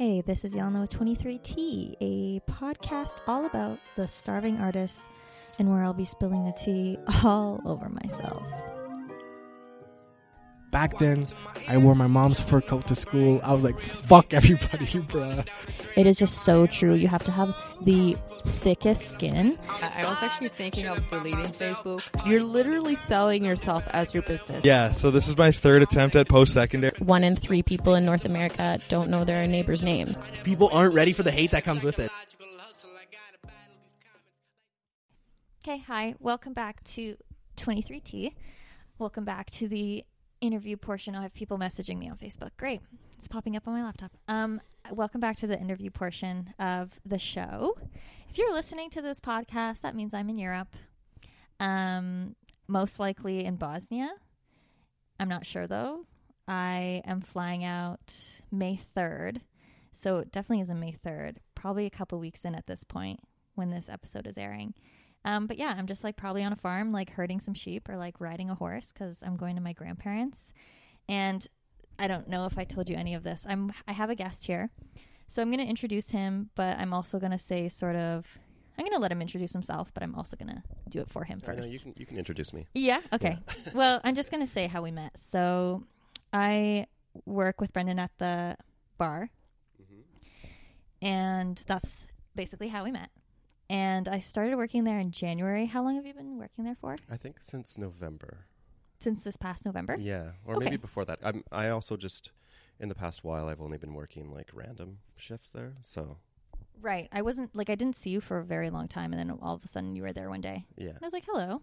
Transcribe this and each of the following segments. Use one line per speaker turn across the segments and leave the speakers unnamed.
Hey, this is with 23T, a podcast all about the starving artists and where I'll be spilling the tea all over myself.
Back then, I wore my mom's fur coat to school. I was like, fuck everybody, bruh.
It is just so true. You have to have the thickest skin.
I I was actually thinking of deleting Facebook. You're literally selling yourself as your business.
Yeah, so this is my third attempt at post secondary.
one in three people in North America don't know their neighbor's name.
People aren't ready for the hate that comes with it.
Okay, hi. Welcome back to 23T. Welcome back to the interview portion. I'll have people messaging me on Facebook. Great. It's popping up on my laptop. Um, welcome back to the interview portion of the show. If you're listening to this podcast, that means I'm in Europe. Um, most likely in Bosnia. I'm not sure though. I am flying out May 3rd. So it definitely isn't May 3rd. Probably a couple weeks in at this point when this episode is airing. Um, but yeah, I'm just like probably on a farm, like herding some sheep or like riding a horse because I'm going to my grandparents. And I don't know if I told you any of this. I'm I have a guest here, so I'm going to introduce him, but I'm also going to say sort of I'm going to let him introduce himself, but I'm also going to do it for him
know,
first.
you can you can introduce me.
Yeah. Okay. well, I'm just gonna say how we met. So, I work with Brendan at the bar, and that's basically how we met. And I started working there in January. How long have you been working there for?
I think since November.
Since this past November.
Yeah, or
Okay.
maybe before that. I'm I also just in the past while I've only been working like random shifts there. So
Right. I wasn't like I didn't see you for a very long time, and then all of a sudden you were there one day.
yeah.
And I was like, hello.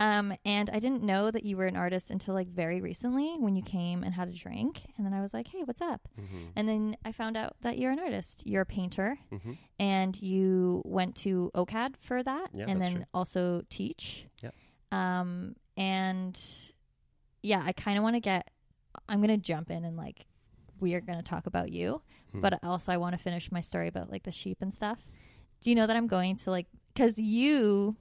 Um, and I didn't know that you were an artist until like very recently when you came and had a drink. And then I was like, hey, what's up?
Mm-hmm.
And then I found out that you're an artist. You're a painter
Mm-hmm.
and you went to OCAD for that
Yeah,
and then
true.
also teach.
Yep.
Um, and yeah, I kind of want to get, I'm going to jump in and like, we are going to talk about you,
Hmm.
but also I want to finish my story about like the sheep and stuff. Do you know that I'm going to like, cause you,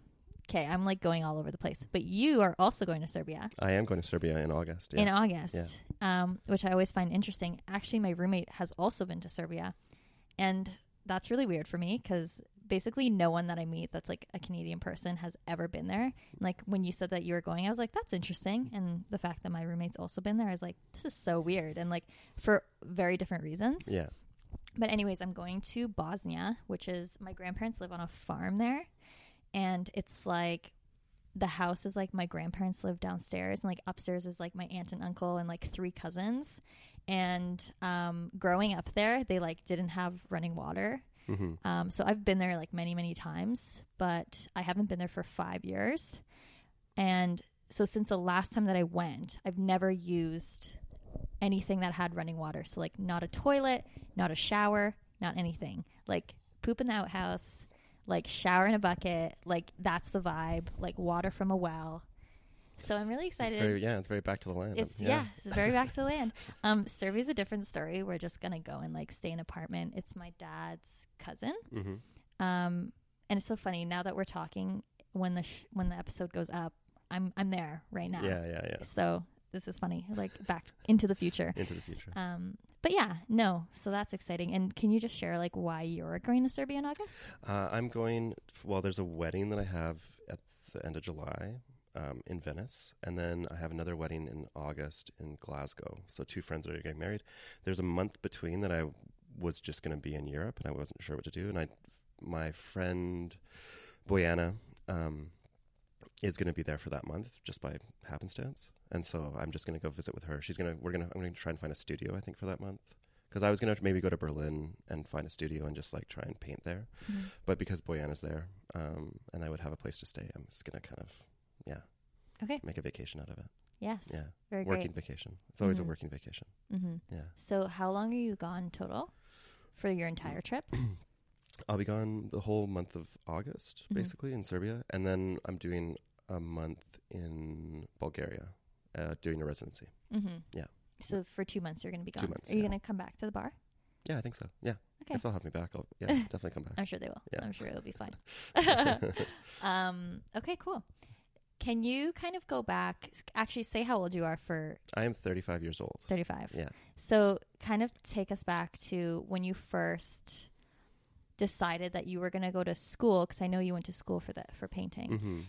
okay, I'm like going all over the place, but you are also going to Serbia
I am going to Serbia in August. Yeah.
in August, um, which I always find interesting. Actually, my roommate has also been to Serbia, and that's really weird for me because basically no one that I meet that's like a Canadian person has ever been there. Like when you said that you were going, I was like, that's interesting. And the fact that my roommate's also been there, I was like, this is so weird, and like for very different reasons.
yeah.
But anyways, I'm going to Bosnia, which is my grandparents live on a farm there, and it's like the house is like my grandparents live downstairs, and like upstairs is like my aunt and uncle and like three cousins. And um, growing up there, they like didn't have running water.
Mm-hmm.
Um, so I've been there like many, many times, but I haven't been there for five years. And so since the last time that I went, I've never used anything that had running water. So like not a toilet, not a shower, not anything. Like poop in the outhouse, like shower in a bucket, like that's the vibe. Like water from a well. So I'm really
It's
excited.
very yeah, it's very back to the land.
It's yeah, it's very back to the land. Um, Serbia's a different story. We're just gonna go and like stay in an apartment. It's my dad's cousin.
Mm-hmm.
Um, and it's so funny now that we're talking. When the sh- when the episode goes up, I'm I'm there right now.
Yeah, yeah, yeah.
So this is funny, like back into the future.
Into the future.
Um, but yeah, no. So that's exciting. And can you just share like why you're going to Serbia in August?
Uh, I'm going. Well, there's a wedding that I have at the end of July um, in Venice, and then I have another wedding in August in Glasgow. So two friends are getting married. There's a month between that I was just going to be in Europe, and I wasn't sure what to do. And I, my friend Boyana, um, is going to be there for that month just by happenstance, and so I'm just going to go visit with her. She's gonna. We're gonna. I'm going to try and find a studio. I think for that month. Because I was gonna maybe go to Berlin and find a studio and just like try and paint there, but because Boyana's there, um, and I would have a place to stay, I'm just gonna kind of, yeah,
Okay.
make a vacation out of it.
Yes.
Yeah,
Very
working
great.
vacation. It's always
Mhm.
a working vacation.
Mm-hmm.
Yeah,
So how long are you gone total for your entire trip?
I'll be gone the whole month of August,
Mhm.
basically in Serbia, and then I'm doing a month in Bulgaria, uh, doing a residency.
Mm-hmm.
Yeah.
So for two months you're going to be gone.
Two months,
Are you
yeah.
going to come back to the bar?
Yeah, I think so. Yeah,
Okay.
if they'll have me back, I'll yeah definitely come back.
I'm sure they will.
Yeah.
I'm sure it'll be fine. um, okay, cool. Can you kind of go back? Actually, say how old you are for
I am 35 years old.
35.
Yeah.
So, kind of take us back to when you first decided that you were going to go to school because I know you went to school for that for painting.
Mm-hmm.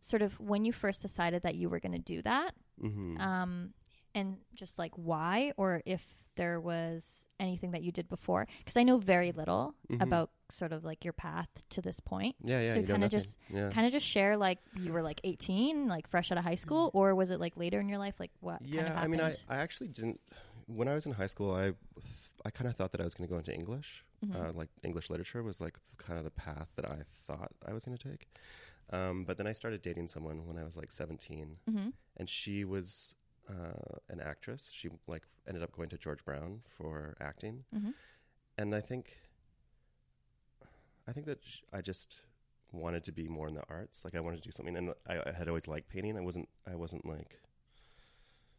Sort of when you first decided that you were going to do that,
Mm-hmm.
um, and just like why, or if there was anything that you did before, because I know very little
Mhm.
about sort of like your path to this point.
yeah, yeah.
so kinda just-
yeah.
Kind of just share like you were like 18, like fresh out of high school, or was it like later in your life? Like what?
Yeah,
kind
I mean, I. I actually didn't. When I was in high school, I I kind of thought that I was going to go into English.
Mhm.
Uh, like English literature was like kind of the path that I thought I was going to take. Um, but then I started dating someone when I was like 17,
Mhm.
and she was uh, an actress. She like ended up going to George Brown for acting,
Mhm.
and I think I think that sh- I just wanted to be more in the arts. Like I wanted to do something, and I, I had always liked painting. I wasn't. I wasn't like.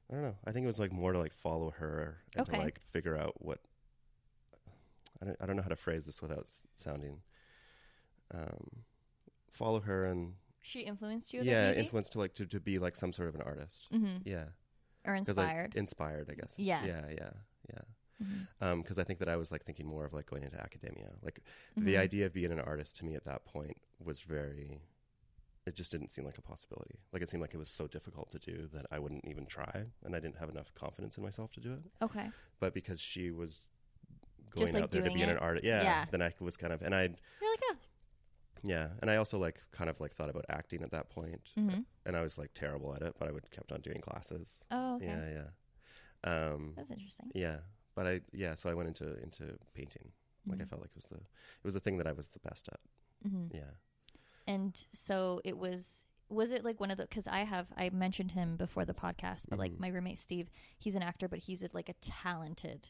I don't know. I think it was like more to like follow her and
Okay.
to like figure out what. I don't. I don't know how to phrase this without s- sounding. Um, follow her and
She influenced you.
Yeah,
maybe?
influence to like to, to be like some sort of an artist.
hmm
Yeah,
or
'Cause I-
inspired.
inspired, I guess.
Yeah.
yeah, yeah, yeah. Because I think that I was like thinking more of like going into academia. Like the
Mhm.
idea of being an artist to me at that point was very. It just didn't seem like a possibility. Like it seemed like it was so difficult to do that I wouldn't even try, and I didn't have enough confidence in myself to do it.
Okay.
But because she was going
like,
out there to be
it?
an artist, yeah,
Yeah.
then I was kind of, and I,
You're like.
Yeah, and I also like kind of like thought about acting at that point,
Mhm.
and I was like terrible at it, but I would kept on doing classes.
Oh, okay.
Yeah, yeah. Um,
That's interesting.
yeah, but I yeah, so I went into into painting. Like I
Mhm.
felt like it was the it was the thing that I was the best at.
hmm
Yeah.
And so it was. Was it like one of the? Because I have I mentioned him before the podcast, but like
Mhm.
my roommate Steve, he's an actor, but he's a, like a talented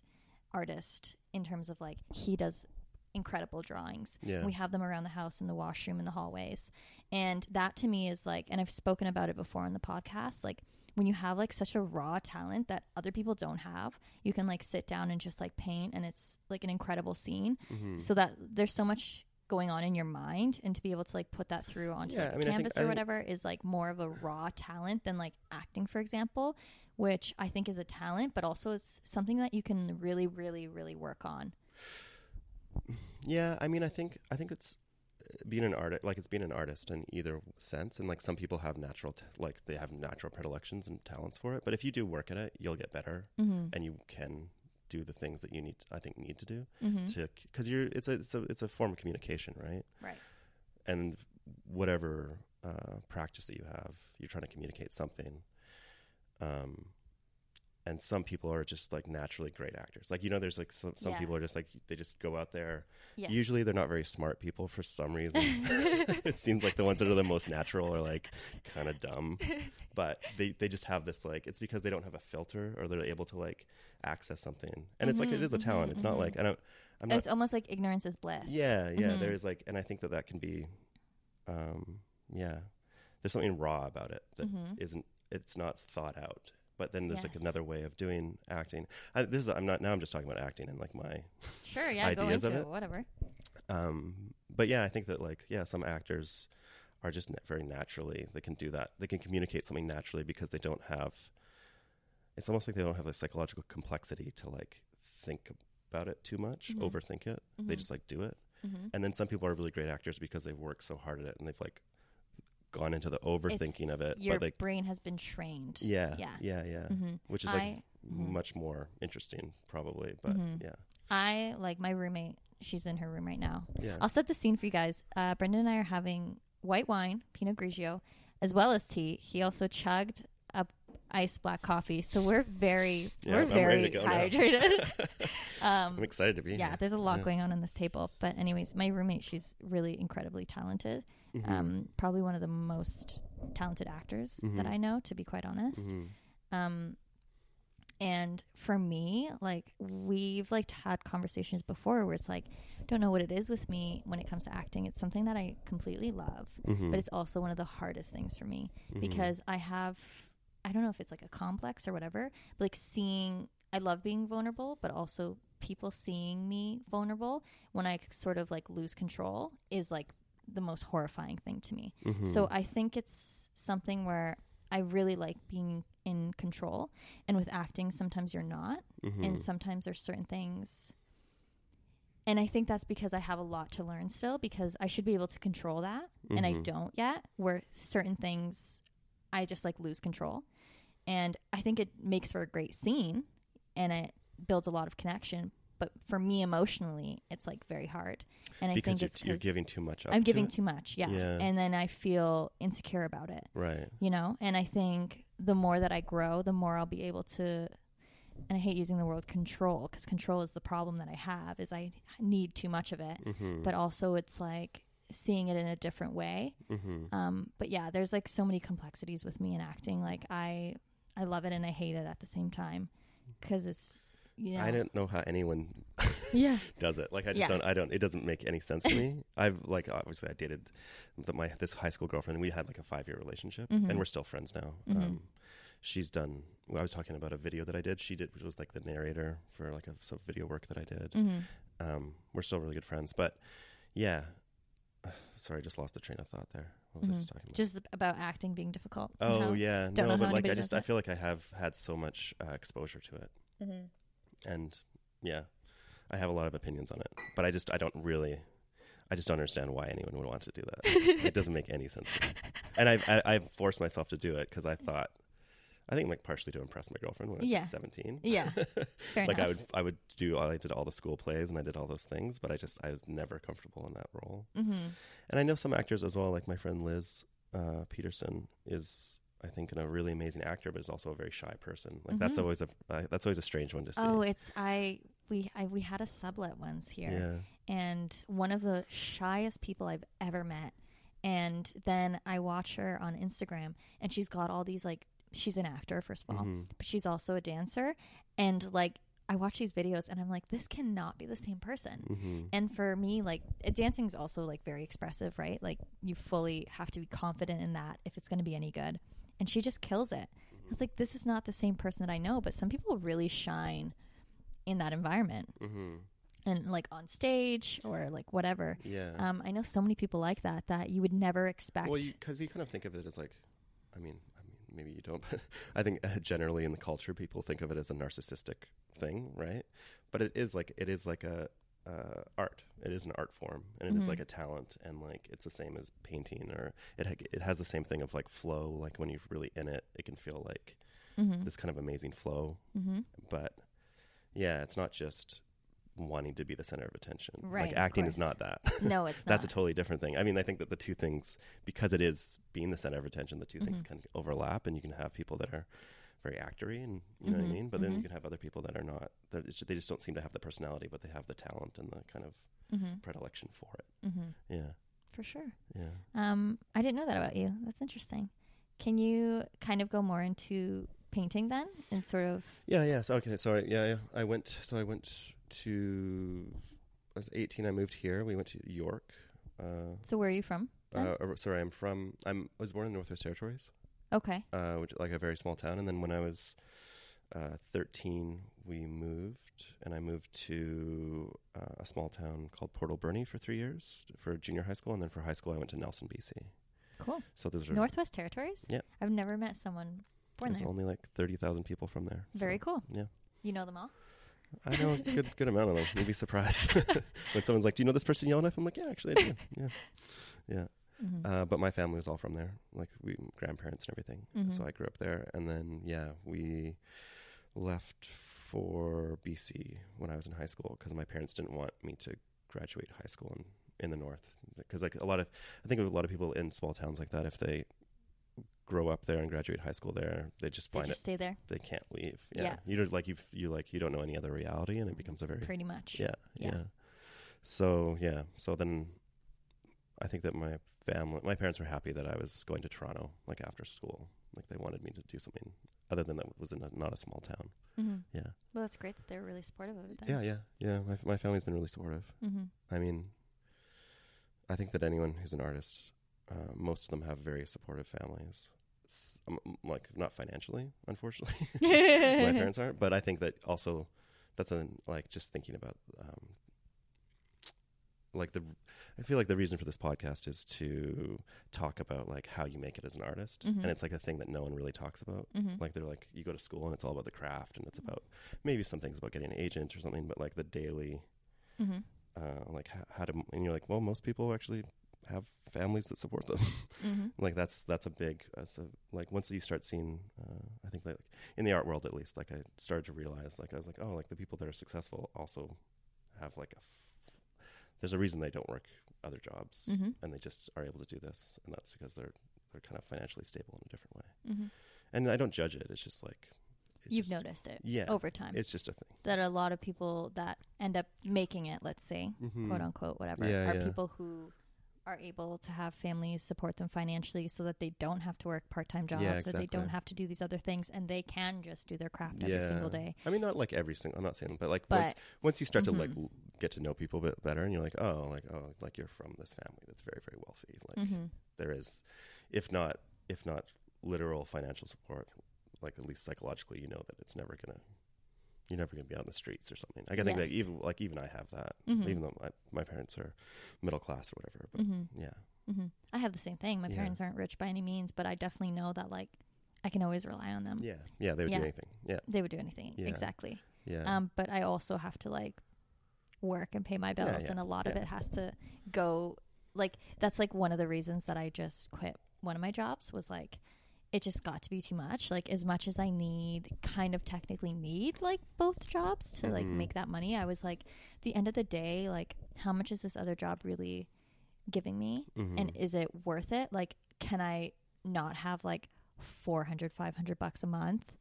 artist in terms of like he does incredible drawings.
Yeah.
We have them around the house in the washroom in the hallways. And that to me is like and I've spoken about it before on the podcast, like when you have like such a raw talent that other people don't have, you can like sit down and just like paint and it's like an incredible scene.
hmm
So that there's so much going on in your mind and to be able to like put that through onto
Yeah,
like,
I mean, I think-
canvas or whatever is like more of a raw talent than like acting for example which i think is a talent but also it's something that you can really really really work on
Yeah, I mean, I think I think it's uh, being an artist, like it's being an artist in either sense, and like some people have natural, t- like they have natural predilections and talents for it. But if you do work at it, you'll get better,
mm-hmm.
and you can do the things that you need. I think need to do
Mm-hmm.
to because you're it's a, it's a it's a form of communication, right?
Right.
And whatever uh, practice that you have, you're trying to communicate something. Um, and some people are just like naturally great actors. Like you know, there's like some, some
Yeah.
people are just like they just go out there.
yes.
Usually they're not very smart people for some reason. it seems like the ones that are the most natural are like kind of dumb, but they they just have this like it's because they don't have a filter or they're able to like access something. And it's like it
Mhm,
a talent.
mhm,
It's not
mhm.
like I don't. I'm not
it's almost like ignorance is bliss
yeah, yeah.
Mhm.
There is like, and I think that that can be, um, yeah. There's something raw about it that
Mhm.
not It's not thought out. But then there's like another way of doing acting. I, this is I'm not now. I'm just talking about acting and like my.
sure yeah go
ideas
into
of
it
it.
whatever
Um, but yeah, I think that like yeah, some actors are just very naturally they can do that. They can communicate something naturally because they don't have. It's almost like they don't have the psychological complexity to like think about it too much,
Mhm.
overthink it. They
Mhm.
just like do it.
mm-hmm.
And then some people are really great actors because they've worked so hard at it and they've like gone into the overthinking of it.
your
but like
brain has been trained
yeah,
yeah
yeah, yeah,
mm-hmm.
which is like
I, mhm.
much more interesting probably. But
Mhm.
yeah,
I like my roommate she's in her room right now
yeah.
I'll set the scene for you guys. Uh, Brendan and I are having white wine, Pinot Grigio, as well as tea. He also chugged iced black coffee, so we're very
Yeah,
we're
I'm
very
ready to go now.
hydrated. um,
I'm excited to be
yeah,
here.
there's a lot
Yeah.
going on on this table. But anyways, my roommate, she's really incredibly talented.
Mhm.
Um, probably one of the most talented actors that
Mhm.
I know, to be quite honest.
Mhm.
Um, and for me, like we've like had conversations before where it's like, don't know what it is with me when it comes to acting. It's something that I completely love,
Mhm.
but it's also one of the hardest things for me
Mhm.
because I have, I don't know if it's like a complex or whatever, but like seeing, I love being vulnerable, but also people seeing me vulnerable when I sort of like lose control is like the most horrifying thing to me.
Mhm.
So I think it's something where I really like being in control. And with acting, sometimes you're not.
Mhm.
And sometimes there's certain things. And I think that's because I have a lot to learn still because I should be able to control that. And I
Mhm.
don't yet, where certain things I just like lose control. And I think it makes for a great scene and it builds a lot of connection. But for me emotionally, it's like very hard. And I
because
think
you're,
it's
you're giving too much up.
I'm giving too much, yeah.
Yeah.
And then I feel insecure about it,
right.
you know? And I think the more that I grow, the more I'll be able to and I hate using the word control because control is the problem that I have is I need too much of it.
Mm-hmm.
But also it's like seeing it in a different way.
mm-hmm.
Um, but yeah, there's like so many complexities with me in acting. Like I, I love it and I hate it at the same time because it's you know
I don't know how anyone
yeah
does it. Like I just
Yeah.
don't. I don't. It doesn't make any sense to me. I've like obviously I dated the, my this high school girlfriend. and We had like a five year relationship,
Mhm.
and we're still friends now.
Mhm.
Um, she's done. Well, I was talking about a video that I did. She did, which was like the narrator for like a some video work that I did.
hmm
Um, we're still really good friends, but yeah. Sorry, I just lost the train of thought there. What was I
Mhm.
just talking about?
just about acting being difficult.
oh yeah,
don't know
no,
how
but like I just I feel like I have had so much uh, exposure to it,
Mhm.
and yeah, I have a lot of opinions on it. But I just I don't really, I just don't understand why anyone would want to do that. it doesn't make any sense. To me. And I've I, I've forced myself to do it because I thought, I think like partially to impress my girlfriend when I was
Yeah.
like seventeen.
Yeah, fair
like
enough.
I would I would do I did all the school plays and I did all those things, but I just I was never comfortable in that role.
hmm
And I know some actors as well, like my friend Liz uh, Peterson is, I think, a really amazing actor, but is also a very shy person. Like that's
Mhm.
always a uh, that's always a strange one to see.
Oh, it's I we I we had a sublet once here.
yeah,
and one of the shyest people I've ever met. And then I watch her on Instagram, and she's got all these like she's an actor first of all,
Mhm.
but she's also a dancer. And like I watch these videos, and I'm like, this cannot be the same person.
Mhm.
And for me, like dancing is also like very expressive, right? Like you fully have to be confident in that if it's going to be any good. And she just kills it. I was like, this is not the same person that I know, but some people really shine in that environment
Mhm.
and like on stage or like whatever.
yeah.
Um, I know so many people like that that you would never expect.
well, because you, kind of think of it as like, I mean, maybe you don't, but I think uh, generally in the culture, people think of it as a narcissistic thing, right? But it is like it is like a uh, art. It is an art form, and it is
Mhm.
like a talent, and like it's the same as painting, or it ha- it has the same thing of like flow. Like when you're really in it, it can feel like
mm-hmm.
this kind of amazing flow.
Mm-hmm.
But yeah, it's not just wanting to be the center of attention.
Right,
like acting is not that.
No, it's
That's a totally different thing. I mean, I think that the two things, because it is being the center of attention, the 2 things
Mhm.
can overlap, and you can have people that are very actory, and you know what
Mhm,
I mean. But then you
mhm.
can have other people that are not. That it's ju- they just don't seem to have the personality, but they have the talent and the kind of
mm-hmm.
predilection for it.
Mm-hmm.
Yeah,
For sure.
yeah.
Um, I didn't know that about you. That's interesting. Can you kind of go more into painting then, and sort of?
Yeah, yeah. So okay, sorry. Yeah, yeah. I went. So I went to. I was 18. I moved here. We went to York. Uh,
So where are you from?
uh, sorry, I'm from. I'm. I was born in the Northwest Territories,
okay.
uh, which like a very small town. And then when I was uh, 13, we moved, and I moved to uh, a small town called Port Alberni for three years for junior high school, and then for high school I went to Nelson, BC.
Cool.
So those are
Northwest Territories.
Yeah.
I've never met someone born
there's
there.
only like 30,000 people from there.
Very
so,
cool.
Yeah.
You know them all.
I know a good good amount of them. You'd be surprised when someone's like, "Do you know this person Yellowknife?" I'm like, "Yeah, actually, I do." Yeah, yeah.
Mm-hmm.
Uh, but my family was all from there, like we grandparents and everything.
Mhm.
So I grew up there, and then yeah, we left for BC when I was in high school because my parents didn't want me to graduate high school in in the north. Because like a lot of, I think a lot of people in small towns like that, if they grow up there and graduate high school there, they just
they
find
just
it
stay there,
they can't leave. Yeah,
Yeah.
you don't like you you like you don't know any other reality, and it becomes a very
pretty much.
yeah,
Yeah.
yeah. So yeah, so then I think that my family, my parents were happy that I was going to Toronto, like after school. Like they wanted me to do something other than that was in a, not a small town.
Mm-hmm.
Yeah,
Well, that's great that they're really supportive of it. Then.
yeah, yeah, yeah. My my family's been really supportive.
Mm-hmm.
I mean, I think that anyone who's an artist, uh, most of them have very supportive families. S- um, like not financially, unfortunately. my parents aren't, but I think that also that's a, like just thinking about um, like the I feel like the reason for this podcast is to talk about like how you make it as an artist,
Mhm.
and it's like a thing that no one really talks about.
Mm-hmm.
Like they're like you go to school and it's all about the craft, and it's about maybe some things about getting an agent or something, but like the daily,
mm-hmm.
uh, like how, how to, and you're like, well, most people actually have families that support them.
Mm-hmm.
like that's that's a big that's a like once you start seeing uh, i think that in the art world at least like i started to realize like i was like oh like the people that are successful also have like a f- there's a reason they don't work other jobs
Mm-hmm.
and they just are able to do this and that's because they're they're kind of financially stable in a different way
Mm-hmm.
and i don't judge it it's just like it's
You've
just-
noticed it
yeah
over time
it's just a thing
that a lot of people that end up making it, let's say,
Mhm.
quote unquote, whatever,
Yeah,
are
yeah.
people who are able to have families support them financially so that they don't have to work part time jobs
Yeah,
or they don't have to do these other things and they can just do their craft every single day.
I mean, not like every single. I'm not saying, but like
But
once once you start to like
Mhm.
l- get to know people a bit better, and you're like, oh, like oh, like you're from this family that's very very wealthy. Like
hmm
there is, if not if not literal financial support, like at least psychologically, you know that it's never gonna. You're never gonna be on the streets or something. Like, I think like
Yes.
even like even I have that,
Mhm.
even though my, my parents are middle class or whatever. But
hmm
yeah,
hmm I have the same thing. My
Yeah.
parents aren't rich by any means, but I definitely know that like I can always rely on them.
yeah, yeah, they would
Yeah.
do anything. Yeah,
They would do anything.
Yeah.
Exactly.
yeah,
Um, but I also have to like work and pay my bills, and a lot of it has to go. Like that's like one of the reasons that I just quit one of my jobs was like it just got to be too much. Like as much as I need, kind of technically need like both jobs to like
Mhm.
make that money. I was like, the end of the day, like how much is this other job really giving me,
Mhm.
and is it worth it? Like, can I not have like 400 500 bucks a month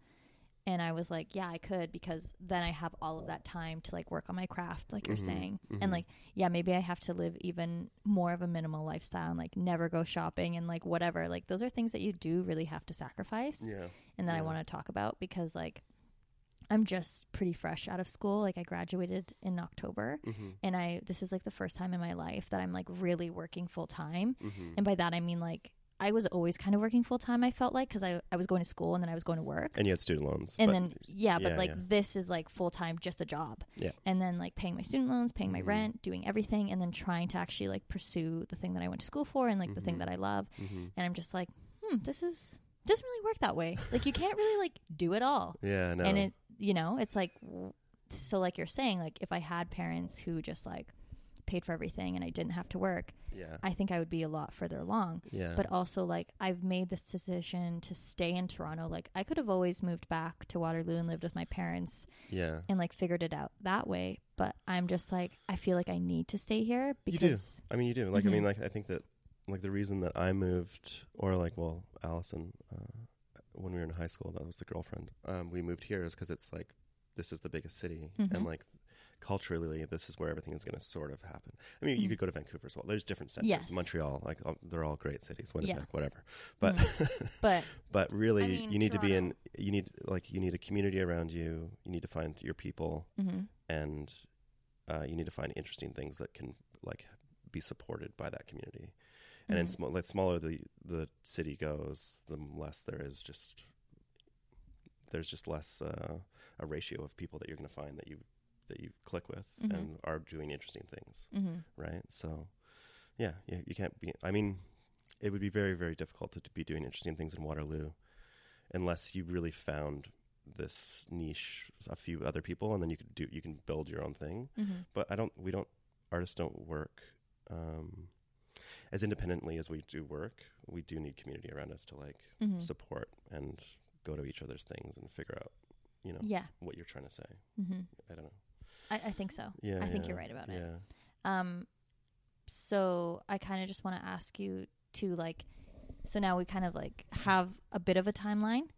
and i was like yeah i could because then i have all of that time to like work on my craft like you're
Mhm,
saying.
Mhm.
and like yeah maybe i have to live even more of a minimal lifestyle and like never go shopping and like whatever. Like those are things that you do really have to sacrifice
yeah,
and that i want to talk about because like i'm just pretty fresh out of school. Like i graduated in october
mm-hmm.
and i this is like the first time in my life that i'm like really working full time.
Mm-hmm.
and by that I mean like I was always kind of working full time. I felt like because I I was going to school and then I was going to work,
and you had student loans,
and then yeah, but
yeah,
like
yeah.
this is like full time, just a job.
Yeah.
and then like paying my student loans, paying my
Mhm.
rent, doing everything, and then trying to actually like pursue the thing that I went to school for and like the thing
Mhm.
that I love.
Mhm.
And I'm just like, hmm, this is doesn't really work that way. Like you can't really like do it all,
yeah, no,
and it you know it's like so like you're saying like if I had parents who just like paid for everything and I didn't have to work,
yeah,
I think I would be a lot further along
yeah,
but also like I've made this decision to stay in Toronto. Like I could have always moved back to Waterloo and lived with my parents
yeah,
and like figured it out that way. But I'm just like I feel like I need to stay here
You do.
because
I mean, you do. Like, I
Mhm.
mean, like, I think that, like, the reason that I moved, or like, well, Allison, uh, when we were in high school, that was the girlfriend. Um, we moved here is because it's like this is the biggest city,
Mhm.
and like culturally, this is where everything is going to sort of happen. I mean, you
Mhm.
could go to Vancouver as well. There's different centers.
Yes.
Montreal, like, they're all great cities. Winnipeg,
Yeah.
whatever. But,
but
but really,
I mean,
you need to be in. You need like you need a community around you. You need to find your people,
mhm.
and uh, you need to find interesting things that can like be supported by that community. And in
Mhm.
small, the smaller the the city goes, the less there is just there's just less uh, a ratio of people that you're going to find that you that you click with
Mhm.
and are doing interesting things,
Mhm.
right? So, yeah, you, you can't be. I mean, it would be very very difficult to, to be doing interesting things in Waterloo unless you really found this niche, a few other people, and then you could do you can build your own thing
Mhm.
but I don't. We don't. Artists don't work um, as independently as we do work. We do need community around us to like
Mhm.
support and go to each other's things and figure out, you know,
yeah.
what you're trying to say.
hmm
I don't know.
I, I think so.
Yeah,
I think
yeah,
you're right about it.
yeah.
Um, so I kind of just want to ask you to like, so now we kind of like have a bit of a timeline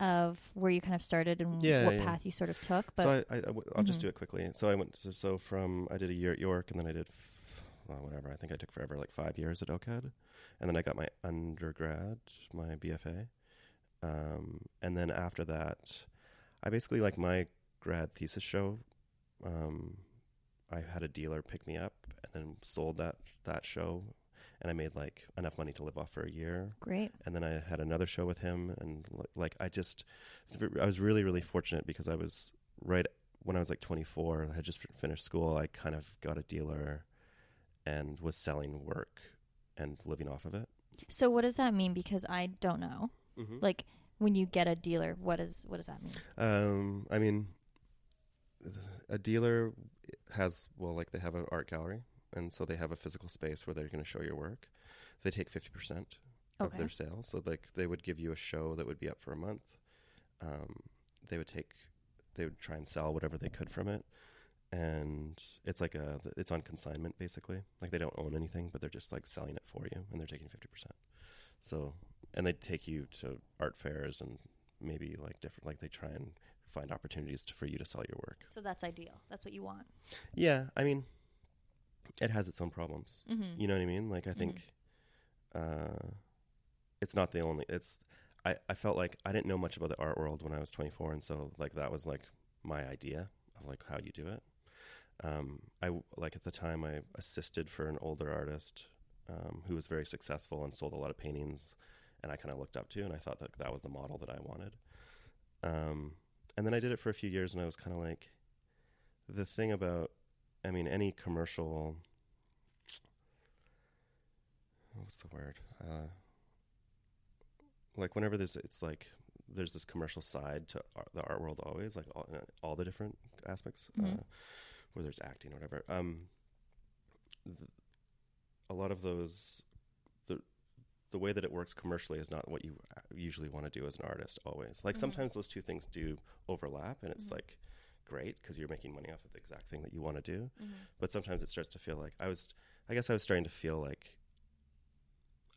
of where you kind of started and
Yeah,
what path you sort of took. But
so I, I, I w- I'll just
Mhm.
do it quickly. So I went. To, so from I did a year at York, and then I did. F- well, whatever. I think I took forever, like five years at OCAD, and then I got my undergrad, my BFA, um, and then after that, I basically like my grad thesis show. Um, I had a dealer pick me up, and then sold that that show, and I made like enough money to live off for a year
great.
and then I had another show with him, and like I just, I was really really fortunate because I was right when I was like 24, I had just finished school. I kind of got a dealer, and was selling work and living off of it.
So what does that mean? Because I don't know.
Mm-hmm.
Like when you get a dealer, what is what does that mean?
Um, I mean, a dealer has well, like they have an art gallery, and so they have a physical space where they're going to show your work. They take fifty percent of
Okay.
their sales, so like they would give you a show that would be up for a month. Um, they would take, they would try and sell whatever they could from it, and it's like a, it's on consignment basically. Like they don't own anything, but they're just like selling it for you, and they're taking fifty percent. So, and they take you to art fairs and maybe like different, like they try and find opportunities to, for you to sell your work.
So that's ideal. That's what you want.
Yeah, I mean, it has its own problems.
Mm-hmm.
You know what I mean? Like I think uh, it's not the only. It's I I felt like I didn't know much about the art world when I was 24, and so like that was like my idea of like how you do it. Um, I like at the time I assisted for an older artist um, who was very successful and sold a lot of paintings, and I kind of looked up to, and I thought that that was the model that I wanted. Um, and then I did it for a few years, and I was kind of like, the thing about, I mean, any commercial. What's the word? Uh, like whenever there's, it's like there's this commercial side to art, the art world always, like all, all the different aspects, uh,
Mhm.
whether it's acting or whatever. Um, th- a lot of those, the way that it works commercially is not what you usually want to do as an artist. Always, like
Mhm.
sometimes those two things do overlap, and it's
Mhm.
like great because you're making money off of the exact thing that you want to do.
Mm-hmm.
But sometimes it starts to feel like I was, I guess I was starting to feel like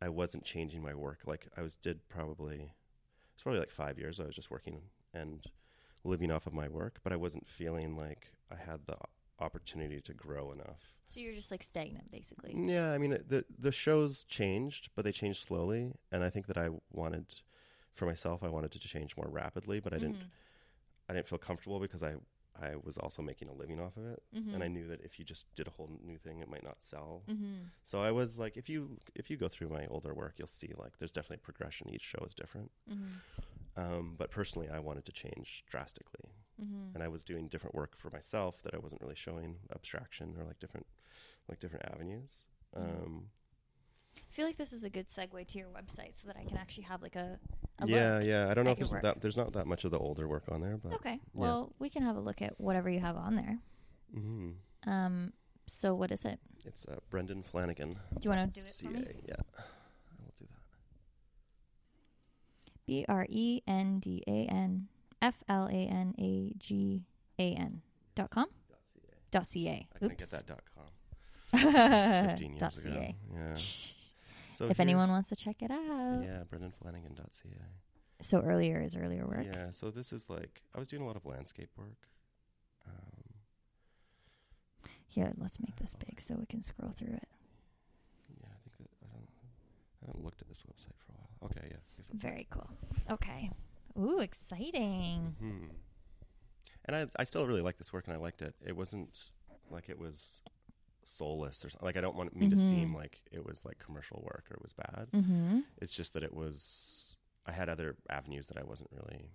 I wasn't changing my work. Like I was did probably, it's probably like five years I was just working and living off of my work, but I wasn't feeling like I had the opportunity to grow enough.
So you're just like stagnant, basically.
Yeah, I mean it, the the shows changed, but they changed slowly, and I think that I wanted, for myself, I wanted to change more rapidly, but I didn't.
Mhm.
I didn't feel comfortable because I I was also making a living off of it,
Mhm.
and I knew that if you just did a whole new thing, it might not sell.
Mm-hmm.
So I was like, if you if you go through my older work, you'll see like there's definitely progression. Each show is different.
Mm-hmm.
Um, but personally, I wanted to change drastically,
Mm-hmm.
and I was doing different work for myself that I wasn't really showing abstraction or like different like different avenues.
Mhm.
Um,
I feel like this is a good segue to your website so that I can actually have like a, a
yeah,
look.
yeah. I don't know if there's
work.
that there's not that much of the older work on there, but
Okay. Well, we can have a look at whatever you have on there.
hmm
Um. So what is it?
it's uh, Brendan Flanagan.
Do you want to do it for me?
Yeah, I will do that.
B R E N D A N F L A N A G A N dot com
Dot CA.
dot ca.
I
Oops.
get that dot com. Fifteen years
dot
ago.
ca.
Yeah. So
if anyone wants to check it out.
Yeah, Brendan Flanagan dot ca.
So earlier is earlier work.
Yeah, so this is like I was doing a lot of landscape work. Um,
Here, let's make this big so we can scroll through it.
yeah, I think that I don't I haven't looked at this website for a while. Okay, yeah, I guess that's
Very cool. Okay. Ooh, exciting.
Hmm. And I I still really like this work, and I liked it. It wasn't like it was soulless or something. Like I don't want me to seem like it was like commercial work or it was bad.
Mm-hmm.
It's just that it was. I had other avenues that I wasn't really,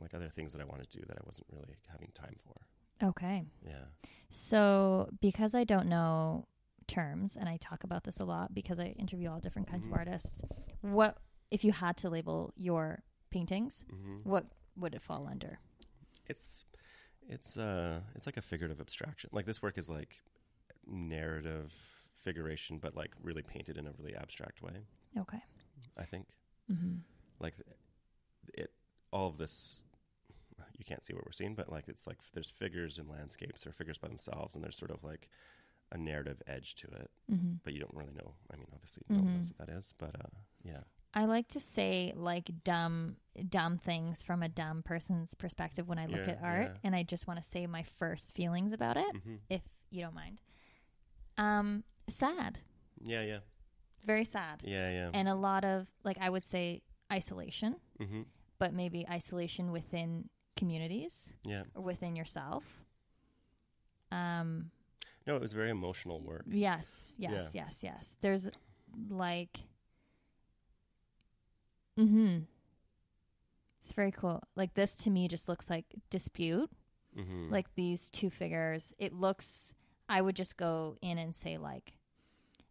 like other things that I wanted to do that I wasn't really having time for.
Okay.
Yeah.
So, because I don't know terms, and I talk about this a lot because I interview all different kinds
Mhm.
of artists, what if you had to label your paintings?
hmm
What would it fall under?
It's it's uh it's like a figurative abstraction. Like this work is like narrative figuration, but like really painted in a really abstract way.
Okay.
I think
Mm-hmm.
like it all of this you can't see what we're seeing, but like it's like there's figures in landscapes or figures by themselves, and there's sort of like a narrative edge to it,
Mm-hmm.
but you don't really know. I mean, obviously, no one
Mhm.
knows what that is, but uh, yeah,
I like to say like dumb dumb things from a dumb person's perspective when I look
Yeah,
at art
yeah.
and I just want to say my first feelings about it
hmm
if you don't mind. Um sad.
yeah, yeah,
Very sad.
yeah, yeah.
And a lot of like I would say isolation,
hmm
but maybe isolation within communities
Yeah,
or within yourself. Um
no, it was very emotional work.
yes, yes, yes, yes. There's like Mhm. It's very cool. Like this to me just looks like dispute.
hmm
Like these two figures. It looks I would just go in and say like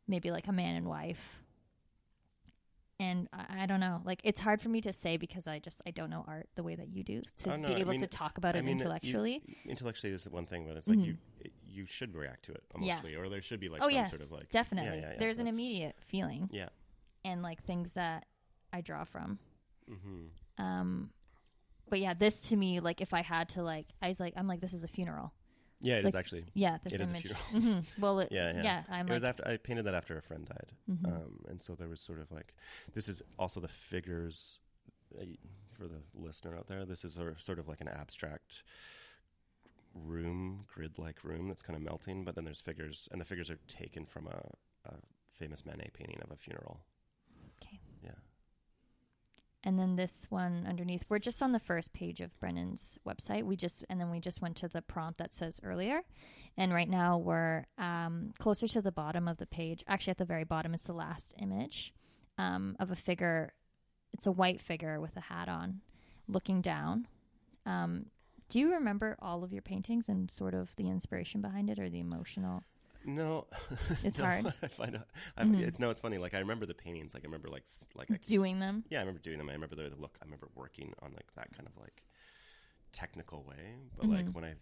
maybe like a man and wife. And I, I don't know, like it's hard for me to say because I just I don't know art the way that you do to
Oh, no,
be
I
able
mean-
to talk about
I
it
mean, you-
intellectually.
intellectually is one thing, but it's like
Mhm.
you it, you should react to it
Yeah.
or there should be like
oh
some
yes,
sort of like
definitely.
yeah, yeah,
There's an immediate feeling
yeah.
and like things that I draw from.
hmm
Um, but yeah, this to me, like if I had to like, I was like, I'm like, this is a funeral.
Yeah, it is
Like,
actually.
Yeah, this
It is a
image.
funeral.
hmm Well, it,
Yeah,
yeah,
yeah.
I'm
it
like,
was after I painted that after a friend died,
mhm.
um, and so there was sort of like this is also the figures uh, for the listener out there. This is sort of, sort of like an abstract room, grid-like room that's kind of melting, but then there's figures, and the figures are taken from a, a famous Manet painting of a funeral.
And then this one underneath. We're just on the first page of Brendan's website. We just and then we just went to the prompt that says earlier, and right now we're um, closer to the bottom of the page. Actually, at the very bottom, it's the last image um, of a figure. It's a white figure with a hat on, looking down. Um, do you remember all of your paintings and sort of the inspiration behind it or the emotional?
No,
It's
no,
hard.
I find out, I,
Mhm.
it's no, it's funny. Like I remember the paintings. Like I remember like like I,
Doing them.
yeah, I remember doing them. I remember the, the look. I remember working on like that kind of like technical way. But like
Mhm.
when I,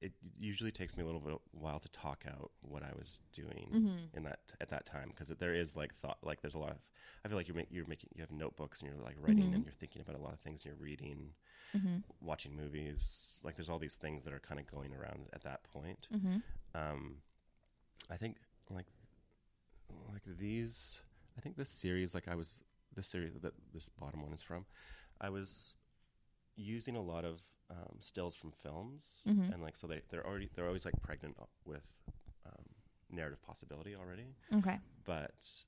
it usually takes me a little bit while to talk out what I was doing
Mm-hmm.
in that at that time because there is like thought. Like there's a lot of. I feel like you're make, you're making you have notebooks and you're like writing
Mhm.
and you're thinking about a lot of things. And you're reading,
Mm-hmm.
watching movies. Like there's all these things that are kind of going around at that point
Mm-hmm.
um, I think like like these. I think this series, like I was this series that this bottom one is from. I was using a lot of um, stills from films,
Mhm.
and like so they they're already they're always like pregnant with um, narrative possibility already.
Okay.
But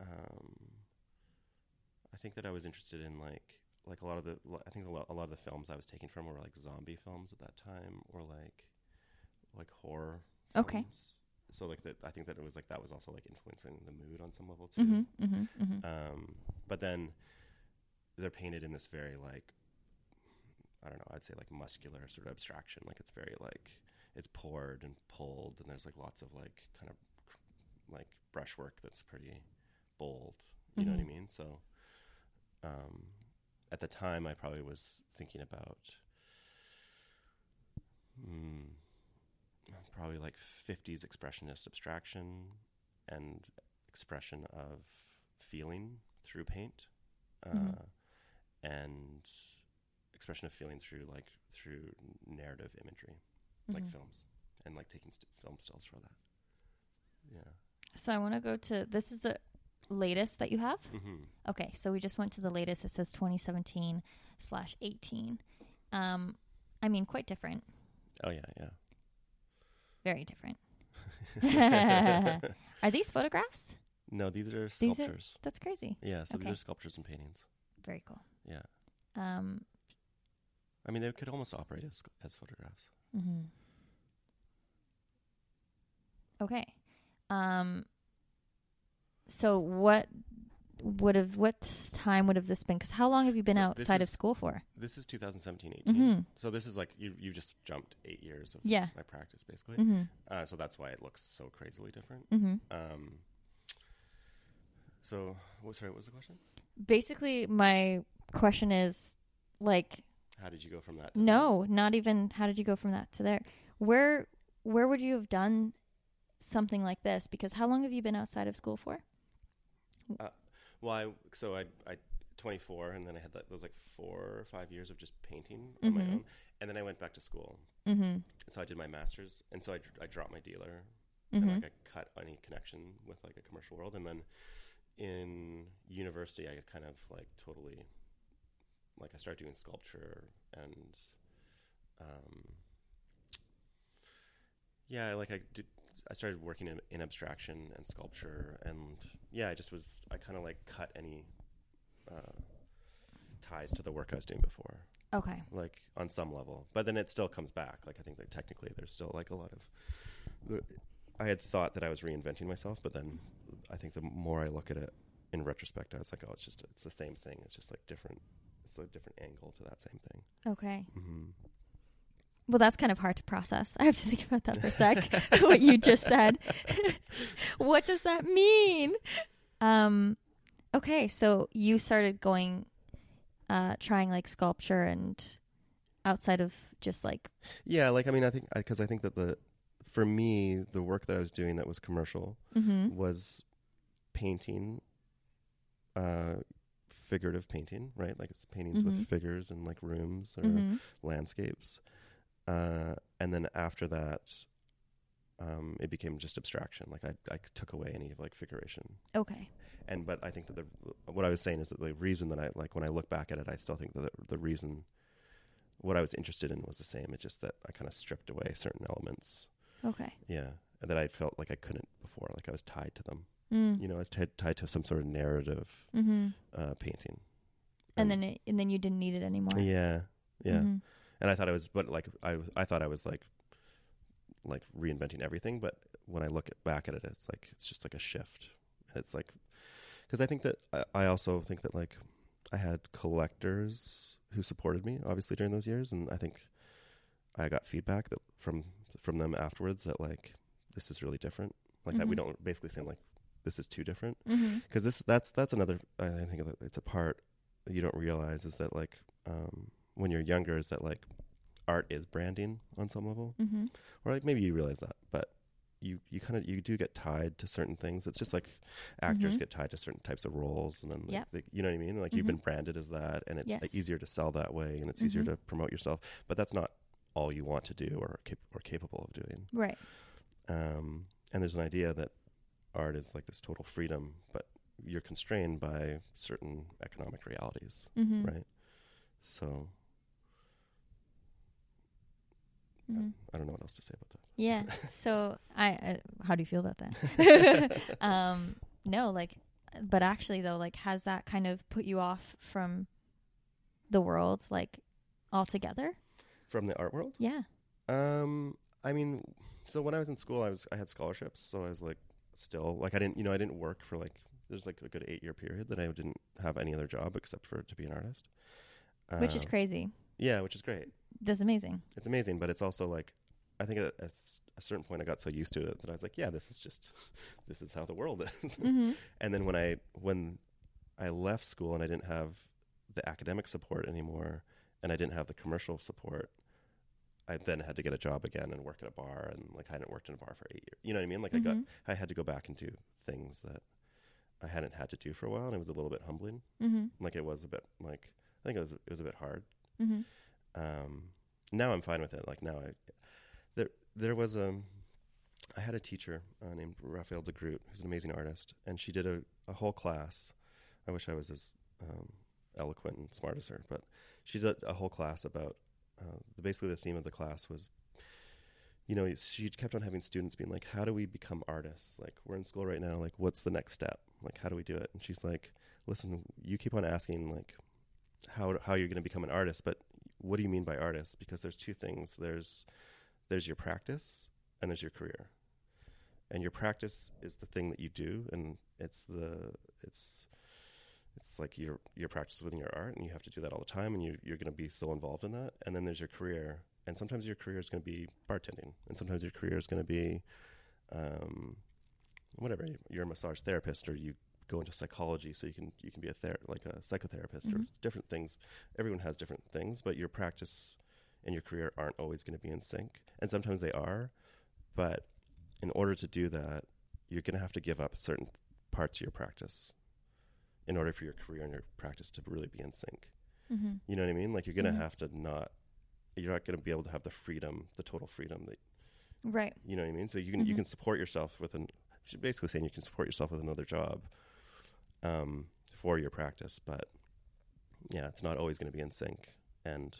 um, I think that I was interested in like like a lot of the I think a lot, a lot of the films I was taking from were like zombie films at that time, or like like horror.
Okay.
So like that, I think that it was like that was also like influencing the mood on some level too.
Mm-hmm. Mm-hmm. Mm-hmm.
Um, but then they're painted in this very like I don't know, I'd say like muscular sort of abstraction. Like it's very like it's poured and pulled, and there's like lots of like kind of cr- like brushwork that's pretty bold. You know what I
Mhm.
mean? So um, at the time, I probably was thinking about. Mm, probably like 50s expressionist abstraction and expression of feeling through paint uh,
Mhm.
and expression of feeling through like through narrative imagery like
Mhm.
films and like taking st- film stills for that yeah
So I want to go to this is the latest that you have.
hmm
Okay, so we just went to the latest. It says 2017 slash 18. Um, I mean, quite different.
oh yeah yeah
Very different. Are these photographs?
no these are
These are-
sculptures
That's crazy.
yeah so
Okay.
these are sculptures and paintings
Very cool.
yeah
Um,
i mean they could almost operate as, as photographs
mhm. Okay. Um, so what would have what time would have this been? Because how long have you been
So
outside of school for?
this is 2017 18
Mm-hmm.
so this is like you you just jumped eight years of
Yeah.
my practice basically
Mm-hmm.
uh, so that's why it looks so crazily different
Mm-hmm.
um so what sorry what was the question
Basically, my question is like
how did you go from that to
No, not even. How did you go from that to there? Where where would you have done something like this? Because how long have you been outside of school for?
Well, I, so I, I, 24, and then I had that, those like four or five years of just painting on my
Mhm.
own, and then I went back to school.
Mm-hmm.
So I did my master's, and so I, dr- I dropped my dealer,
Mm-hmm.
and like I cut any connection with like a commercial world, and then in university, I kind of like totally, like I started doing sculpture and, um, yeah, like I did. I started working in, in abstraction and sculpture, and yeah, I just was. I kind of like cut any uh, ties to the work I was doing before,
Okay.
like on some level. But then it still comes back. Like I think that technically, there's still like a lot of. I had thought that I was reinventing myself, but then I think the more I look at it in retrospect, I was like, oh, it's just it's the same thing. It's just like different. It's a different angle to that same thing.
Okay.
Mm-hmm.
Well, that's kind of hard to process. I have to think about that for a sec. what you just said. what does that mean? Um, okay, so you started going, uh, trying like sculpture and outside of just like,
Yeah, like I mean, I think because I think that the for me the work that I was doing that was commercial
mm-hmm.
was painting, uh, figurative painting, right? Like it's paintings
Mhm.
with figures and like rooms or
hmm
landscapes, uh, and then after that, um, it became just abstraction. Like I, I took away any like figuration,
okay,
and but I think that the what I was saying is that the reason that I like when I look back at it, I still think that the, the reason what I was interested in was the same. It's just that I kind of stripped away certain elements.
okay,
Yeah, and that I felt like I couldn't before. Like I was tied to them.
mm.
You know, I was tied, tied to some sort of narrative
hmm
uh, painting.
and then it, and then you didn't need it anymore.
yeah, yeah.
Mhm.
And I thought I was, but like I, I thought I was like, like reinventing everything. But when I look at, back at it, it's like it's just like a shift. It's like because I think that I, I also think that like I had collectors who supported me obviously during those years, and I think I got feedback that from from them afterwards that like this is really different. Like that we
Mhm.
don't basically saying like this is too different because this that's that's another I think it's a part that you don't realize is that like um, when you're younger is that like art is branding on some level
Mhm.
or like maybe you realize that but you you kind of you do get tied to certain things it's just like actors
Mhm.
get tied to certain types of roles and then like,
Yep.
they- you know what i mean like you've
Mhm.
been branded as that and it's
Yes.
easier to sell that way and it's easier
Mhm.
to promote yourself but that's not all you want to do or cap- or capable of doing
Right.
um, and there's an idea that art is like this total freedom, but you're constrained by certain economic realities,
hmm
right? So I-
Mhm.
I, don't know what else to say about that.
Yeah. So I, uh, how do you feel about that? um, no, like, but actually though, like, has that kind of put you off from the world, like, altogether?
From the art world,
Yeah.
um, I mean, so when I was in school, I was I had scholarships, so I was like still like I didn't you know I didn't work for like there's like a good eight year period that I didn't have any other job except for to be an artist,
Which is
Um,
crazy.
Yeah, which is great.
That's amazing.
it's amazing, but it's also like I think at, a certain point I got so used to it that I was like, yeah, this is just this is how the world is.
hmm
and then when I when I left school and I didn't have the academic support anymore, and I didn't have the commercial support, I then had to get a job again and work at a bar, and like I hadn't worked in a bar for eight years. You know what I mean? Like I got
Mhm.
I had to go back and do things that I hadn't had to do for a while, and it was a little bit humbling.
hmm
Like it was a bit like I think it was it was a bit hard
hmm
um, now I'm fine with it. Like now, I there there was a I had a teacher uh, named Raphaëlle de Groot, who's an amazing artist, and she did a, a whole class. I wish I was as um, eloquent and smart as her, but she did a whole class about uh, basically the theme of the class was. You know, she kept on having students being like, "How do we become artists? Like, we're in school right now. Like, what's the next step? Like, how do we do it?" And she's like, "Listen, you keep on asking like, how how you're going to become an artist, but what do you mean by artist? Because there's two things. There's there's your practice and there's your career. And your practice is the thing that you do and it's the it's it's like your your practice within your art and you have to do that all the time and you you're going to be so involved in that. And then there's your career. And sometimes your career is going to be bartending and sometimes your career is going to be um whatever you're a massage therapist or you go into psychology so you can you can be a ther- like a psychotherapist or
Mhm.
different things everyone has different things, but your practice and your career aren't always going to be in sync. And sometimes they are, but in order to do that, you're going to have to give up certain parts of your practice in order for your career and your practice to really be in sync.
hmm
You know what I mean? Like you're going to
Mhm.
have to not you're not going to be able to have the freedom, the total freedom that
Right.
you know what I mean? So you can you
Mhm.
can support yourself with an basically saying you can support yourself with another job um, for your practice, but yeah, it's not always going to be in sync, and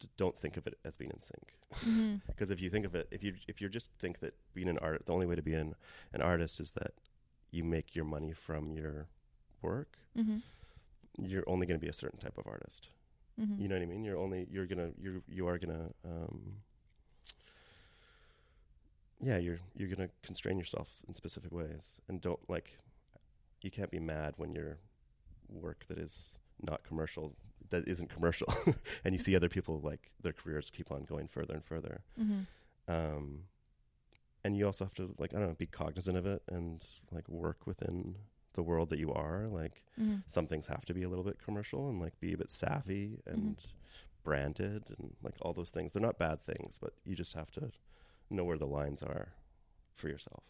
d- don't think of it as being in sync. Because if you think of it, if you if you just think that being an art, the only way to be an an artist is that you make your money from your work,
hmm
you're only going to be a certain type of artist.
hmm
You know what I mean? You're only you're gonna you're you are gonna um, yeah you're you're gonna constrain yourself in specific ways and don't like you can't be mad when your work that is not commercial that isn't commercial, and you see other people like their careers keep on going further and further.
Mm-hmm.
Um, and you also have to like I don't know, be cognizant of it and like work within the world that you are. Like
Mm-hmm.
some things have to be a little bit commercial and like be a bit savvy and branded and like all those things. They're not bad things, but you just have to know where the lines are for yourself.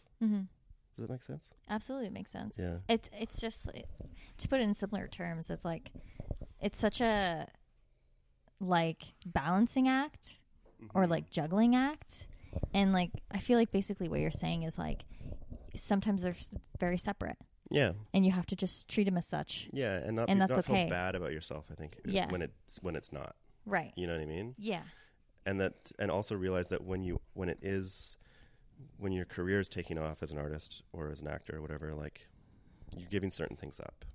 Does that make sense?
Absolutely it makes sense.
Yeah.
It's it's just to put it in similar terms. It's like it's such a like balancing act or
Mm-hmm.
like juggling act, and like I feel like basically what you're saying is like sometimes they're very separate,
Yeah.
and you have to just treat them as such.
Yeah, and not
And
be,
that's
not
okay.
feel bad about yourself. I think
Yeah.
when it's when it's not.
Right.
You know what I mean?
Yeah.
and that and also realize that when you when it is when your career is taking off as an artist or as an actor or whatever like you're giving certain things up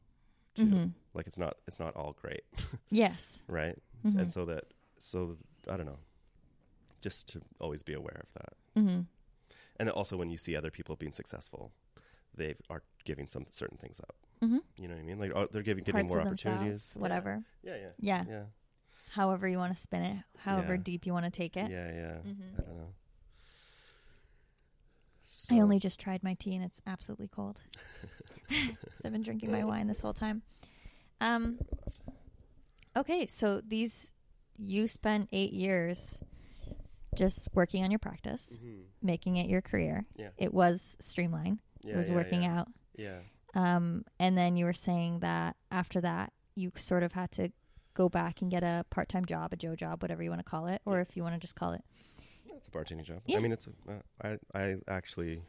too
Mhm.
like it's not it's not all great
Yes.
right
Mhm.
and so that so i don't know just to always be aware of that
Mm-hmm.
and also when you see other people being successful they are giving some certain things up
Mm-hmm.
you know what i mean like oh, they're giving getting
Parts
more opportunities
whatever.
yeah yeah
Yeah.
yeah
However you want to spin it, however
Yeah.
deep you want to take
yeah
it.
yeah,
Mhm.
i don't know
I only just tried my tea and it's absolutely cold. so I've been drinking my wine this whole time. Um, okay, so these you spent eight years just working on your practice,
Mhm.
making it your career.
Yeah.
It was streamline.
Yeah,
it was
yeah,
working
yeah.
out.
Yeah.
Um, and then you were saying that after that, you sort of had to go back and get a part time job, a Joe job, whatever you want to call it, or if you want to just call it.
It's a bartending job.
Yeah.
I mean, it's a, uh, I I actually,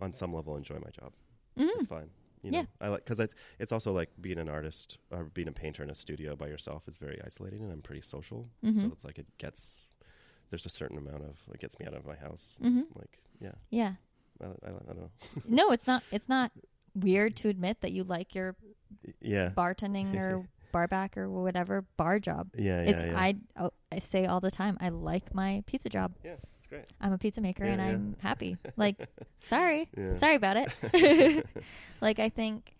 on some level, enjoy my job.
Mm-hmm.
It's fine. You know?
Yeah.
I like because it's it's also like being an artist or being a painter in a studio by yourself is very isolating, and I'm pretty social.
Mhm.
So it's like it gets there's a certain amount of it gets me out of my house.
Mm-hmm.
Like yeah,
Yeah.
I, I, I don't know.
no, it's not. It's not weird to admit that you like your
yeah.
bartending or bar back or whatever bar job.
yeah, yeah,
it's
yeah.
I oh, I say all the time I like my pizza job.
yeah, it's great.
I'm a pizza maker
Yeah,
and
yeah.
I'm happy. Like sorry. Sorry about it. like I think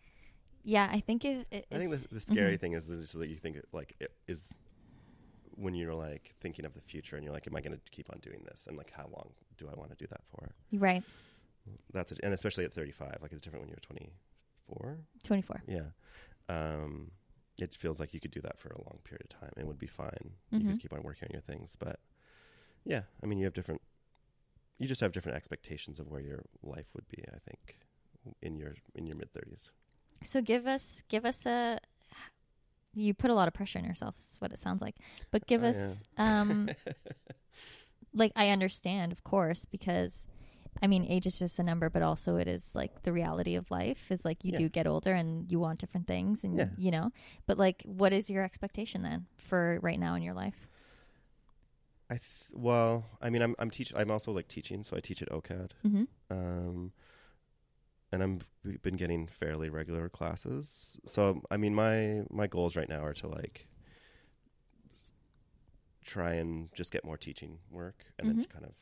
yeah, I think it, it
I think the, the scary
mhm.
thing is, just that you think it, like it is when you're like thinking of the future and you're like, am I going to keep on doing this? And like, how long do I want to do that for?
right.
That's it. And especially at 35, like it's different when you're 24.
24.
Yeah. Um, it feels like you could do that for a long period of time and would be fine. You
Mhm.
could keep on working on your things. But yeah, I mean, you have different, you just have different expectations of where your life would be, I think, in your, in your mid 30s.
So give us give us a you put a lot of pressure on yourself is what it sounds like. But give
Oh,
us um like I understand, of course, because I mean age is just a number, but also it is like the reality of life is like you
Yeah.
do get older and you want different things and
Yeah.
you know. But like what is your expectation then for right now in your life?
I th- well, I mean, I'm I'm teach I'm also like teaching, so I teach at OCAD,
Mm-hmm.
um, and I'm we've been getting fairly regular classes. So I mean, my my goals right now are to like try and just get more teaching work, and then
Mhm.
kind of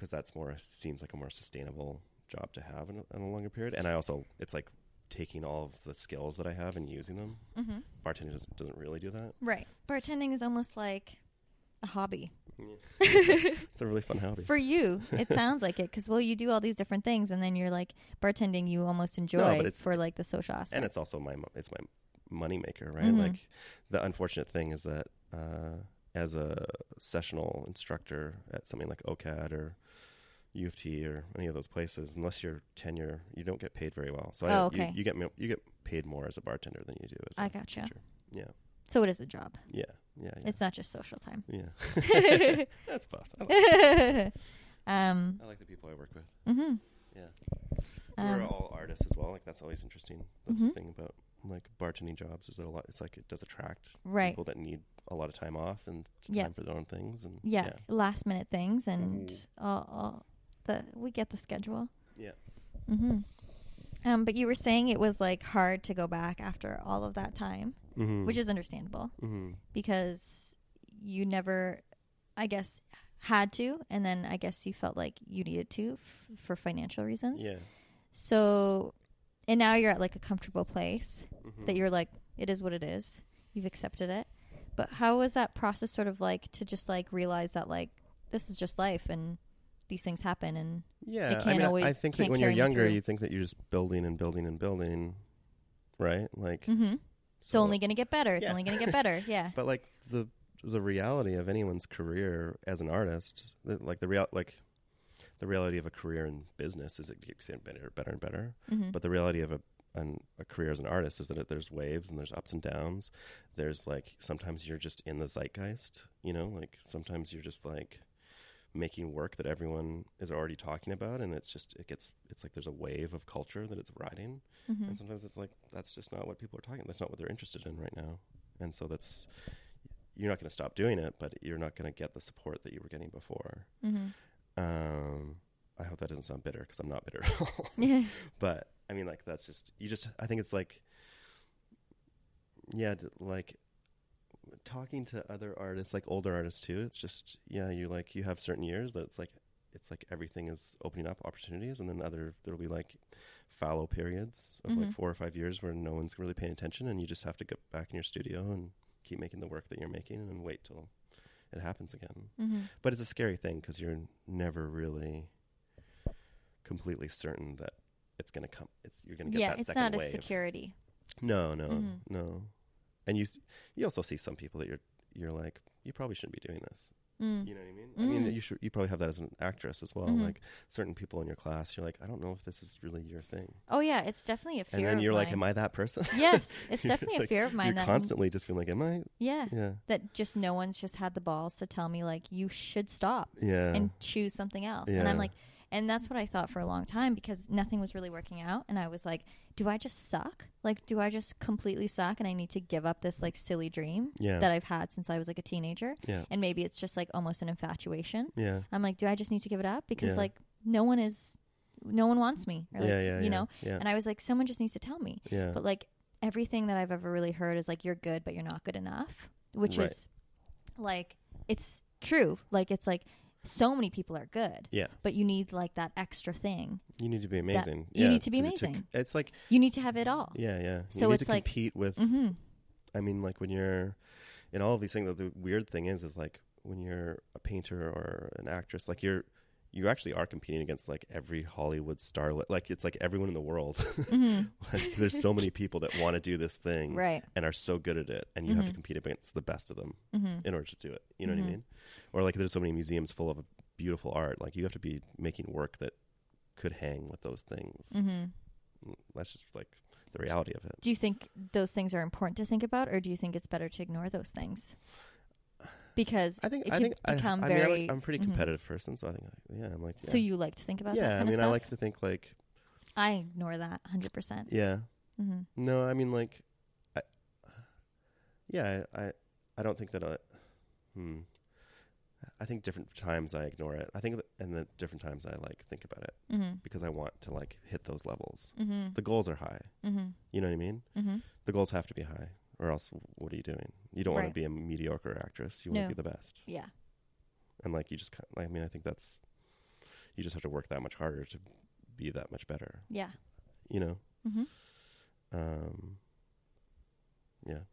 because that's more seems like a more sustainable job to have in a, in a longer period. And I also it's like taking all of the skills that I have and using them.
Mm-hmm.
Bartending doesn't, doesn't really do that.
Right. Bartending is almost like a hobby.
It's a really fun hobby.
For you, it sounds like it because well, you do all these different things, and then you're like bartending. You almost enjoy
but it's-
for like the social aspect.
and it's also my it's my money maker, right?
Mhm.
Like the unfortunate thing is that uh, as a sessional instructor at something like OCAD or U of T or any of those places, unless you're tenure, you don't get paid very well. So
Oh,
you-
okay.
you, get you get paid more as a bartender than you do as a
I gotcha.
teacher. Yeah,
so it is a job.
yeah, yeah, yeah.
It's not just social time.
yeah. That's possible. I
um.
like, I like the people I work with.
hmm
Yeah,
Um,
we're all artists as well. Like that's always interesting. That's
Mhm.
the thing about like bartending jobs is that a lot. It's like it does attract
Right.
people that need a lot of time off and
Yeah.
time for their own things. And
Yeah. Last minute things and all, all the we get the schedule.
yeah,
Mm-hmm. Um. But you were saying it was like hard to go back after all of that time,
mm-hmm.
which is understandable
mm-hmm.
because you never, I guess, had to, and then I guess you felt like you needed to f- for financial reasons.
yeah.
So, and now you're at like a comfortable place
Mm-hmm.
that you're like It is what it is. You've accepted it. But how was that process sort of like to just like realize that like this is just life and these things happen and
Yeah,
can't
I mean, I- I think that when you're younger, you think that you're just building and building and building, right? Like,
mm-hmm. it's only going to get better. It's
Yeah.
only going to get better. Yeah.
But like the the reality of anyone's career as an artist, like the real like the reality of a career in business is it keeps getting better, better and better.
Mm-hmm.
But the reality of a an, a career as an artist is that it, there's waves and there's ups and downs. There's like sometimes you're just in the zeitgeist, you know, like sometimes you're just like making work that everyone is already talking about, and it's just it gets it's like there's a wave of culture that it's riding,
mm-hmm.
and sometimes it's like that's just not what people are talking. That's not what they're interested in right now, and so that's you're not going to stop doing it, but you're not going to get the support that you were getting before.
Mm-hmm.
Um, I hope that doesn't sound bitter because I'm not bitter at all.
Yeah.
but I mean, like that's just you just. I think it's like, yeah, d- like talking to other artists, like older artists too. It's just yeah, you like you have certain years that it's like it's like everything is opening up opportunities, and then other there'll be like fallow periods of like
Mhm.
four or five years where no one's really paying attention, and you just have to get back in your studio and keep making the work that you're making, and wait till it happens again.
Mm-hmm.
But it's a scary thing because you're never really completely certain that it's going to come. It's you're going to get that.
Yeah.
that
It's
second
not a security.
No, no,
Mhm.
no. And you you also see some people that you're you're like you probably shouldn't be doing this.
Mm.
You know what I mean? I mean
Mm.
you should you probably have that as an actress as well.
Mhm.
Like certain people in your class, you're like I don't know if this is really your thing.
Oh yeah, it's definitely a fear.
and then you're like, am I that person?
Yes, it's definitely a fear of mine
You're
that
constantly just feeling like, am I?
yeah,
Yeah,
that just no one's just had the balls to tell me like you should stop
yeah,
and choose something else. Yeah. And I'm like, and that's what I thought for a long time because nothing was really working out. And I was like, do I just suck? Like, do I just completely suck and I need to give up this like silly dream
yeah,
that I've had since I was like a teenager?
yeah,
And maybe it's just like almost an infatuation.
yeah,
I'm like, do I just need to give it up? Because
Yeah.
like no one is, no one wants me. Or, like,
yeah, yeah,
you know? And I was like, someone just needs to tell me.
yeah,
But like everything that I've ever really heard is like you're good, but you're not good enough, which
Right.
is like it's true. Like it's like so many people are good,
yeah.
but you need like that extra thing.
You need to be amazing.
you need to be
c-
amazing.
it's like
You need to have it all.
yeah, yeah. You
So
need
it's
to
like-
compete with.
Mm-hmm.
I mean, like when you're in all of these things. The weird thing is, is like when you're a painter or an actress, like you're you actually are competing against like every Hollywood starlet. Like it's like everyone in the world.
hmm
like, there's so many people that want to do this thing
Right.
and are so good at it, and you have to
Mhm.
compete against the best of them
Mm-hmm.
in order to do it. You know what. I mean? Or like there's so many museums full of beautiful art. Like you have to be making work that could hang with those things.
Mm-hmm.
Mm, That's just like the reality of it.
Do you think those things are important to think about, or do you think it's better to ignore those things? Because
I think
it
I
could
think I,
become
I mean, I'm,
very.
like, I'm a pretty
mhm.
competitive person, so I think yeah, I'm like yeah.
So you like to think about that
yeah.
kind
I mean,
of
I like to think like
I ignore that hundred percent.
yeah.
Mm-hmm.
No, I mean like, I, yeah, I, I, I don't think that I, hmm. I think different times I ignore it. I think, that, and the different times I like think about it
Mm-hmm.
because I want to like hit those levels.
Mm-hmm.
The goals are high.
Mm-hmm.
You know what I mean?
Mm-hmm.
The goals have to be high, or else what are you doing? You don't want to be a mediocre actress. You want
No.
to be the best.
Yeah.
And like you just, kind I mean, I think that's, you just have to work that much harder to be that much better.
Yeah.
You know?
Mm-hmm.
Um, yeah.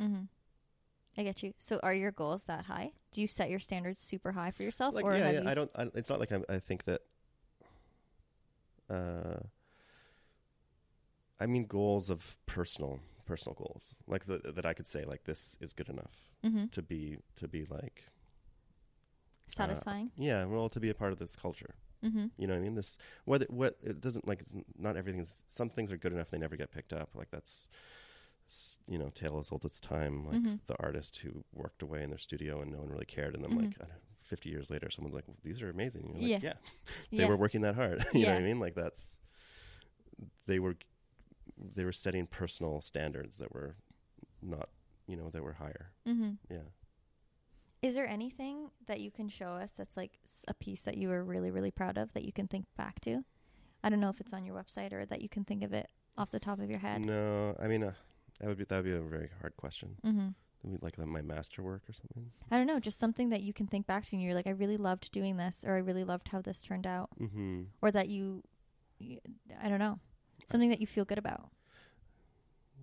Mm-hmm. I get you. So, are your goals that high? Do you set your standards super high for yourself,
like
or
yeah, yeah
you?
I don't. I, it's not like I'm, I think that. Uh, I mean goals of personal personal goals, like the, that I could say like this is good enough
Mhm.
to be to be like
satisfying.
yeah, well to be a part of this culture.
mm-hmm.
You know what I mean? This whether what it doesn't like it's not everything is some things are good enough they never get picked up. Like that's you know tale as old as time. Like
Mhm.
the artist who worked away in their studio and no one really cared, and then
Mhm.
like I don't fifty years later, someone's like, well, "These are amazing." You're
Yeah.
like, yeah, they
Yeah.
were working that hard. you know what I mean? Like that's they were they were setting personal standards that were not you know that were higher.
Mm-hmm.
Yeah.
Is there anything that you can show us that's like a piece that you were really, really proud of that you can think back to? I don't know if it's on your website or that you can think of it off the top of your head.
No, I mean uh, that would be that would be a very hard question.
Mm-hmm.
Like my masterwork or something.
I don't know, just something that you can think back to and you're like, I really loved doing this, or I really loved how this turned out,
Mm-hmm.
or that you, I don't know, something that you feel good about.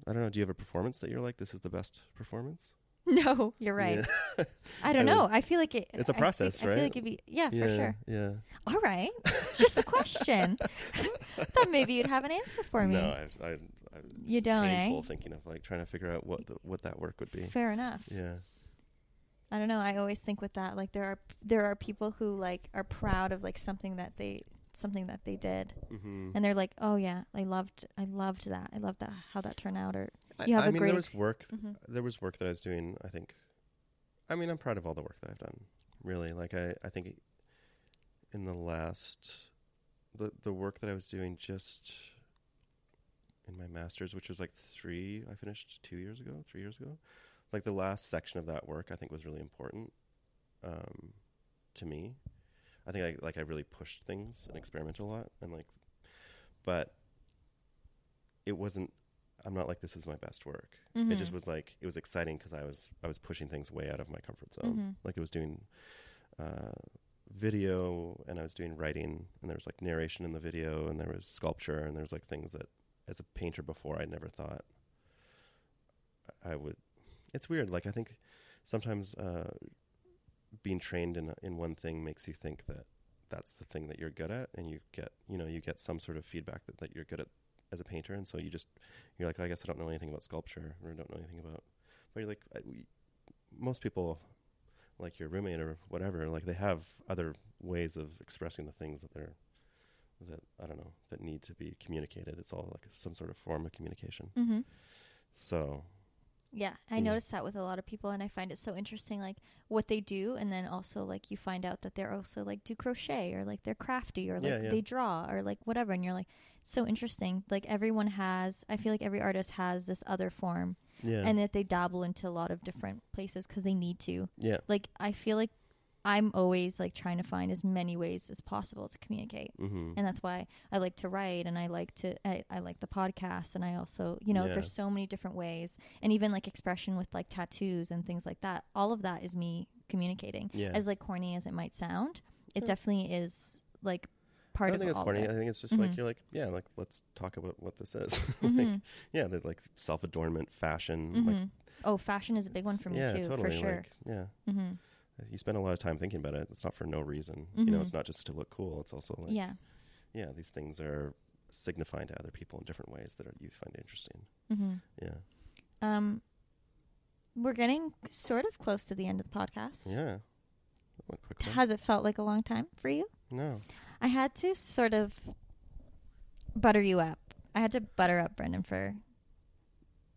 I don't know. Do you have a performance that you're like, this is the best performance?
No, you're right.
Yeah.
I don't
I mean,
know. I feel like it.
it's a
I think-
process,
I feel
right?
like it'd be yeah,
yeah,
for sure.
Yeah.
All right, it's just a question. I thought maybe you'd have an answer for me.
No, I, I, I
You don't,
painful
eh?
thinking of like trying to figure out what the, what that work would be.
Fair enough.
Yeah.
I don't know. I always think with that, like there are there are people who like are proud of like something that they something that they did,
Mm-hmm.
and they're like, oh yeah, I loved I loved that. I loved that how that turned out. Or
I,
you have
I
a
mean,
great
there was work.
Mhm.
There was work that I was doing. I think. I mean, I'm proud of all the work that I've done. Really, like I, I think in the last, the the work that I was doing just in my masters, which was like three. I finished two years ago, three years ago. Like the last section of that work, I think was really important um, to me. I think I like I really pushed things and experimented a lot, and like, but it wasn't. I'm not like this is my best work. It just
Mhm.
was like it was exciting because I was I was pushing things way out of my comfort zone.
Mhm.
Like it was doing uh, video and I was doing writing and there was like narration in the video and there was sculpture and there was like things that as a painter before I never thought I would. It's weird. Like I think sometimes uh, being trained in in one thing makes you think that that's the thing that you're good at and you get you know you get some sort of feedback that, that you're good at as a painter and so you just you're like I guess I don't know anything about sculpture or I don't know anything about but you're like I, we, most people like your roommate or whatever like they have other ways of expressing the things that they're that I don't know that need to be communicated it's all like some sort of form of communication
Mm-hmm.
so
Yeah, I
Yeah.
notice that with a lot of people, and I find it so interesting, like what they do, and then also like you find out that they're also like do crochet or like they're crafty or like
Yeah, yeah.
they draw or like whatever, and you're like so interesting. Like everyone has, I feel like every artist has this other form,
yeah
and that they dabble into a lot of different places because they need to.
yeah
Like I feel like I'm always like trying to find as many ways as possible to communicate
mm-hmm.
and that's why I like to write and I like to I, I like the podcast and I also you know
Yeah.
there's so many different ways and even like expression with like tattoos and things like that all of that is me communicating
yeah
as like corny as it might sound it
Sure.
definitely is like
I
part
don't
of
think it's
all
corny.
of
I think it's just like
Mhm.
you're like, yeah, like let's talk about what this is. like,
Mhm.
yeah, the like self adornment, fashion. Like,
oh fashion is a big one for me
yeah,
too
totally.
for sure
Like, yeah,
hmm
you spend a lot of time thinking about it. It's not for no reason. You know,
Mhm.
it's not just to look cool. It's also like,
yeah
yeah, these things are signifying to other people in different ways that are, you find interesting.
hmm
Yeah,
um we're getting sort of close to the end of the podcast
yeah.
Has it felt like a long time for you
no,
I had to sort of butter you up. I had to butter up Brendan for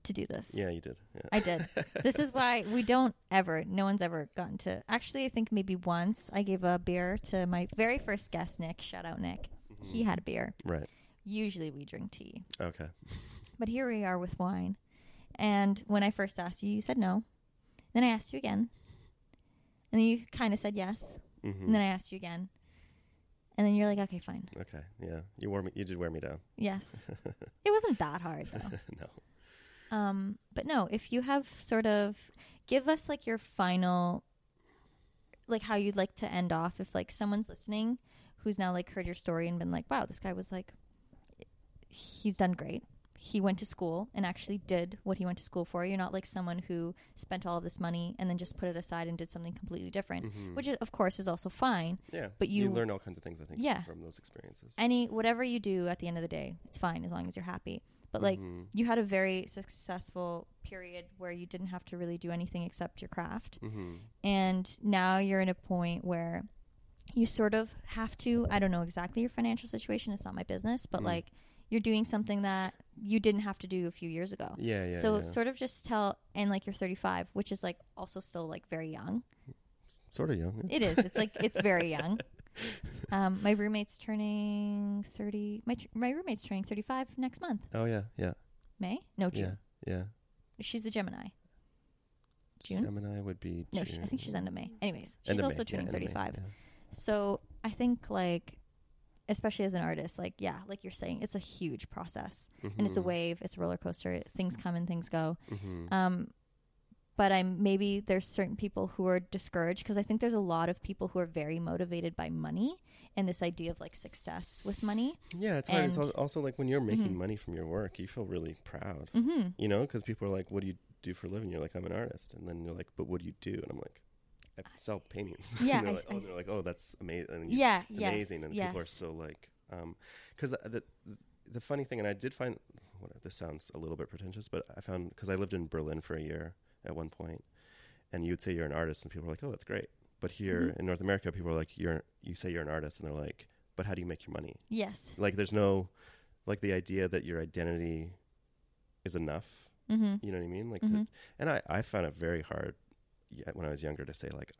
to do this.
yeah, you did. Yeah.
I did. this is why we don't ever. No one's ever gotten to. Actually, I think maybe once I gave a beer to my very first guest, Nick. Shout out Nick. He
Mhm.
had a beer.
right.
Usually we drink tea,
Okay.
but here we are with wine. And when I first asked you, you said no. Then I asked you again, and then you kind of said yes.
hmm
And then I asked you again, and then you're like, "Okay, fine,
okay. Yeah, you wore me. You did wear me down.
yes." it wasn't that hard though.
no.
Um, but no, if you have sort of give us like your final like how you'd like to end off if like someone's listening who's now like heard your story and been like, Wow, this guy was like he's done great. He went to school and actually did what he went to school for. You're not like someone who spent all of this money and then just put it aside and did something completely different.
Mhm.
Which is of course is also fine.
yeah,
but
you
you-
learn all kinds of things. I think.
Yeah.
from those experiences.
Any whatever you do at the end of the day, it's fine as long as you're happy. But like
Mhm.
you had a very successful period where you didn't have to really do anything except your craft
Mhm.
and now you're in a point where you sort of have to i don't know exactly your financial situation it's not my business but
Mm.
like you're doing something that you didn't have to do a few years ago
Yeah, yeah.
so
yeah.
sort of just tell and like you're 35 which is like also still like very young
sort of young. yeah.
it is it's like it's very young um my roommate's turning 30 my tr- my roommate's turning 35 next month
Oh yeah, yeah,
may no june
yeah, yeah.
she's a gemini june
Gemini would be.
no sh- i think she's end of may anyways she's
End of
also
May, yeah,
turning
end of May,
35
yeah.
So I think like especially as an artist, like yeah, like you're saying, it's a huge process. And it's a
Mhm.
wave, it's a roller coaster. Things come and things go.
Mhm.
Um but I'm maybe there's certain people who are discouraged because I think there's a lot of people who are very motivated by money and this idea of like success with money.
Yeah, it's hard. It's also like when you're making
Mhm.
money from your work, you feel really proud,
Mm-hmm.
you know, because people are like, "What do you do for a living?" You're like, "I'm an artist," and then you're like, "But what do you do?" And I'm like, "I sell paintings."
Yeah,
and they're
I
like,
s-
oh,
I
and they're like, "Oh, that's amazing." You-
Yeah.
it's
yes.
amazing, and
yes.
people are so like, because the, the the funny thing, and I did find, this sounds a little bit pretentious, but I found because I lived in Berlin for a year at one point, and you'd say you're an artist, and people are like, "Oh, that's great," but here
Mhm.
in North America, people are like, "You're you say you're an artist," and they're like, "But how do you make your money?"
Yes.
Like, there's no like the idea that your identity is enough.
Mm-hmm.
You know what I mean? Like,
Mhm.
to, and I I found it very hard when I was younger to say like,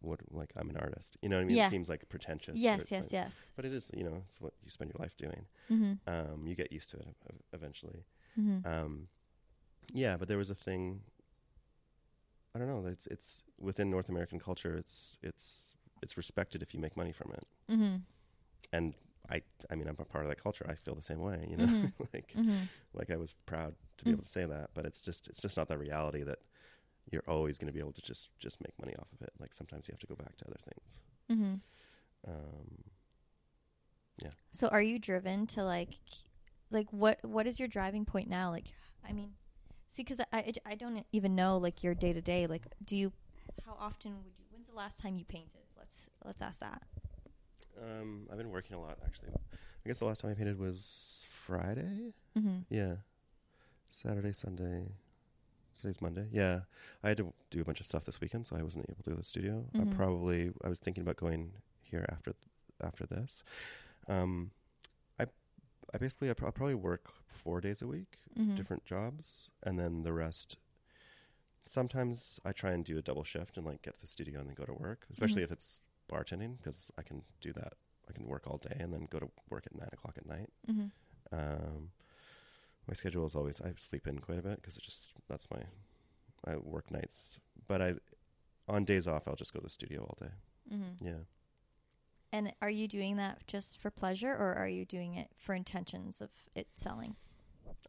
what like I'm an artist. You know what I mean?
Yeah.
It seems like pretentious.
Yes. Yes.
like-
yes.
But it is, you know, it's what you spend your life doing.
Mm-hmm.
Um, you get used to it eventually.
Mm-hmm.
Um, yeah, but there was a thing. I don't know. It's it's within North American culture. It's it's it's respected if you make money from it.
Mm-hmm.
And I I mean I'm a part of that culture. I feel the same way. You know,
Mhm.
like
Mm-hmm.
like I was proud to be
Mm.
able to say that. But it's just it's just not the reality that you're always going to be able to just just make money off of it. Like sometimes you have to go back to other things.
Mm-hmm.
Um, Yeah.
So are you driven to like like what what is your driving point now? Like I mean, see cuz I, I I don't even know like your day to day like do you how often would you when's the last time you painted? Let's let's ask that.
um, I've been working a lot actually. I guess the last time I painted was Friday.
Mm-hmm.
Yeah. Saturday, Sunday. Today's Monday. Yeah. I had to do a bunch of stuff this weekend, so I wasn't able to go to the studio.
Mhm.
I probably I was thinking about going here after after this. Um I basically I probably work 4 days a week,
Mhm.
different jobs, and then the rest sometimes I try and do a double shift and like get to the studio and then go to work, especially
Mhm.
if it's bartending because I can do that. I can work all day and then go to work at nine o'clock at night.
Mhm.
Um, my schedule is always I sleep in quite a bit because it just that's my I work nights. But I on days off I'll just go to the studio all day.
Mhm.
Yeah.
And are you doing that just for pleasure or are you doing it for intentions of it selling?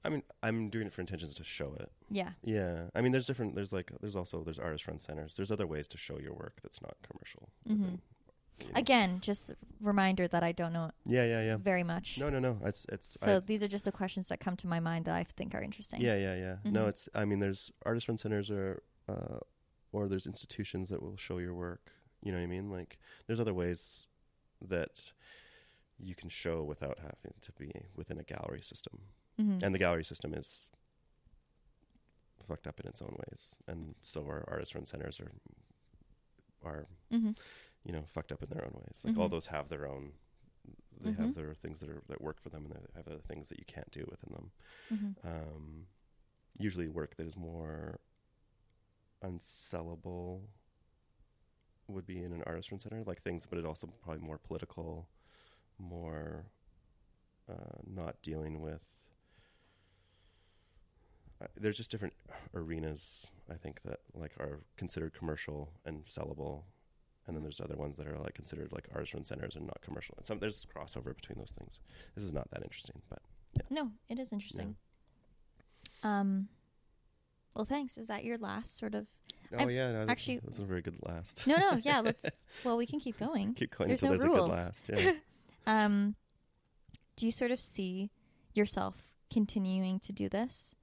I mean I'm doing it for intentions to show it.
Yeah.
Yeah. I mean there's different there's like there's also there's artist run centers. There's other ways to show your work that's not commercial.
Mhm.
within, you know.
Again, just reminder that I don't know
Yeah, yeah, yeah.
very much.
No, no, no. It's it's
So
I,
these are just the questions that come to my mind that I think are interesting.
Yeah, yeah, yeah. No,
Mhm.
it's. I mean, there's artist run centers or, uh, or there's institutions that will show your work. You know what I mean? Like, there's other ways that you can show without having to be within a gallery system.
Mhm.
And the gallery system is fucked up in its own ways, and so our artist run centers are are
Mhm.
you know fucked up in their own ways. Like all
Mhm.
those have their own. They have their things that are that work for them, and they have other things that you can't do within them
Mhm.
um, usually work that is more unsellable would be in an artist run center, like things, but it also probably more political, more uh, not dealing with. Uh, there's just different arenas, I think, that like are considered commercial and sellable, and then there's other ones that are like considered like artist run centers and not commercial. And some there's crossover between those things. This is not that interesting, but
No, it is interesting. Um, well, thanks. Is that your last sort of?
Oh
I'm
yeah, no, that's,
actually-
that's a very good last.
No, no. Yeah, let's. well, we can keep going.
Keep going
There's
until
no
there's a good last. Yeah.
Um, do you sort of see yourself continuing to do this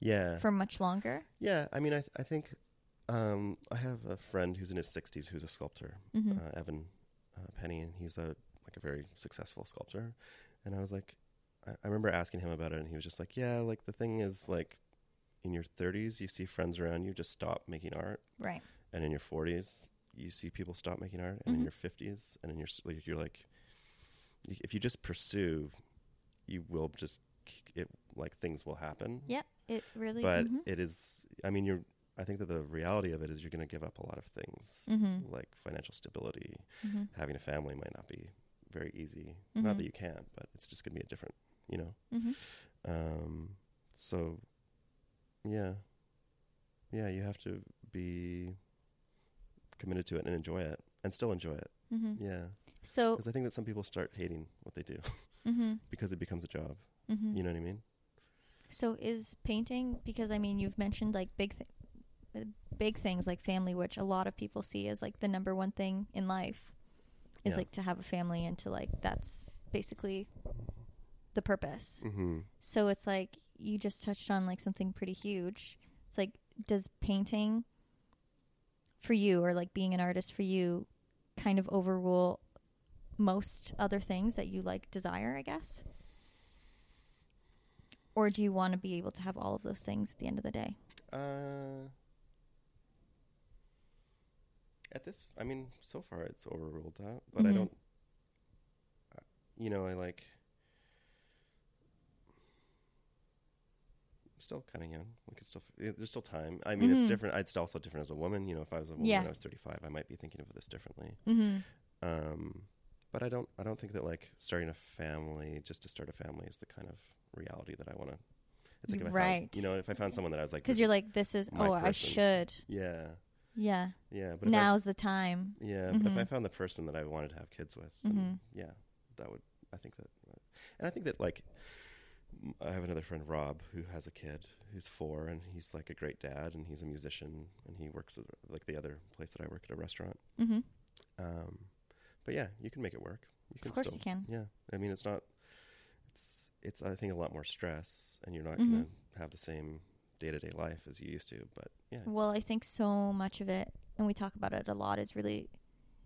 yeah.
for much longer?
yeah. I mean, I th- I think um, I have a friend who's in his 60s who's a sculptor,
Mm-hmm.
uh, Evan uh, Penny, and he's a like a very successful sculptor. And I was like, I, I remember asking him about it, and he was just like, Yeah, like the thing is like. In your 30s, you see friends around you just stop making art,
right.
and in your 40s, you see people stop making art, and
Mhm.
in your 50s, and in your you're like, if you just pursue, you will just it like things will happen.
Yep. It really.
but
mhm.
it is i mean you're i think that the reality of it is you're going to give up a lot of things
Mhm.
like financial stability
Mhm.
having a family might not be very easy not that you can't but it's just going to be a different you know
Mhm.
um so yeah yeah you have to be committed to it and enjoy it and still enjoy it
Mhm.
yeah
So.
because i think that some people start hating what they do
Mhm.
because it becomes a job
Mhm.
you know what i mean
So is painting because I mean you've mentioned like big th- big things like family, which a lot of people see as like the number one thing in life, is
Yeah.
like to have a family and to like that's basically the purpose.
Mm-hmm.
So it's like you just touched on like something pretty huge. It's like does painting for you or like being an artist for you kind of overrule most other things that you like desire, I guess? Or do you want to be able to have all of those things at the end of the day?
Uh, at this, I mean, so far it's overruled that, but I
Mhm.
don't. uh, You know, I like. Still kind of young. We could still. There's still time. I mean,
Mhm.
it's different. It's also different as a woman. You know, if I was a woman
Yeah.
I was 35, I might be thinking of this differently.
Mm-hmm.
Um, but I don't. I don't think that like starting a family just to start a family is the kind of reality that I want to. It's like if I
Right.
found, you know, if I found someone that I was like,
Because you're like, this is, oh, I should.
yeah,
Yeah.
yeah. But if I
Now's the time.
Yeah, but if I
Mhm.
found the person that I wanted to have kids with,
Mhm.
yeah, that would. I think that, and I think that like, I have another friend Rob who has a kid who's four, and he's like a great dad, and he's a musician, and he works at like the other place that I work at a restaurant.
Mm-hmm.
Um, but yeah, you can make it work. You can
Of course
still,
you can.
Yeah, I mean, it's not. It's it's I think a lot more stress, and you're not
Mhm.
gonna have the same day to day life as you used to. But yeah,
Well, I think so much of it, and we talk about it a lot, is really,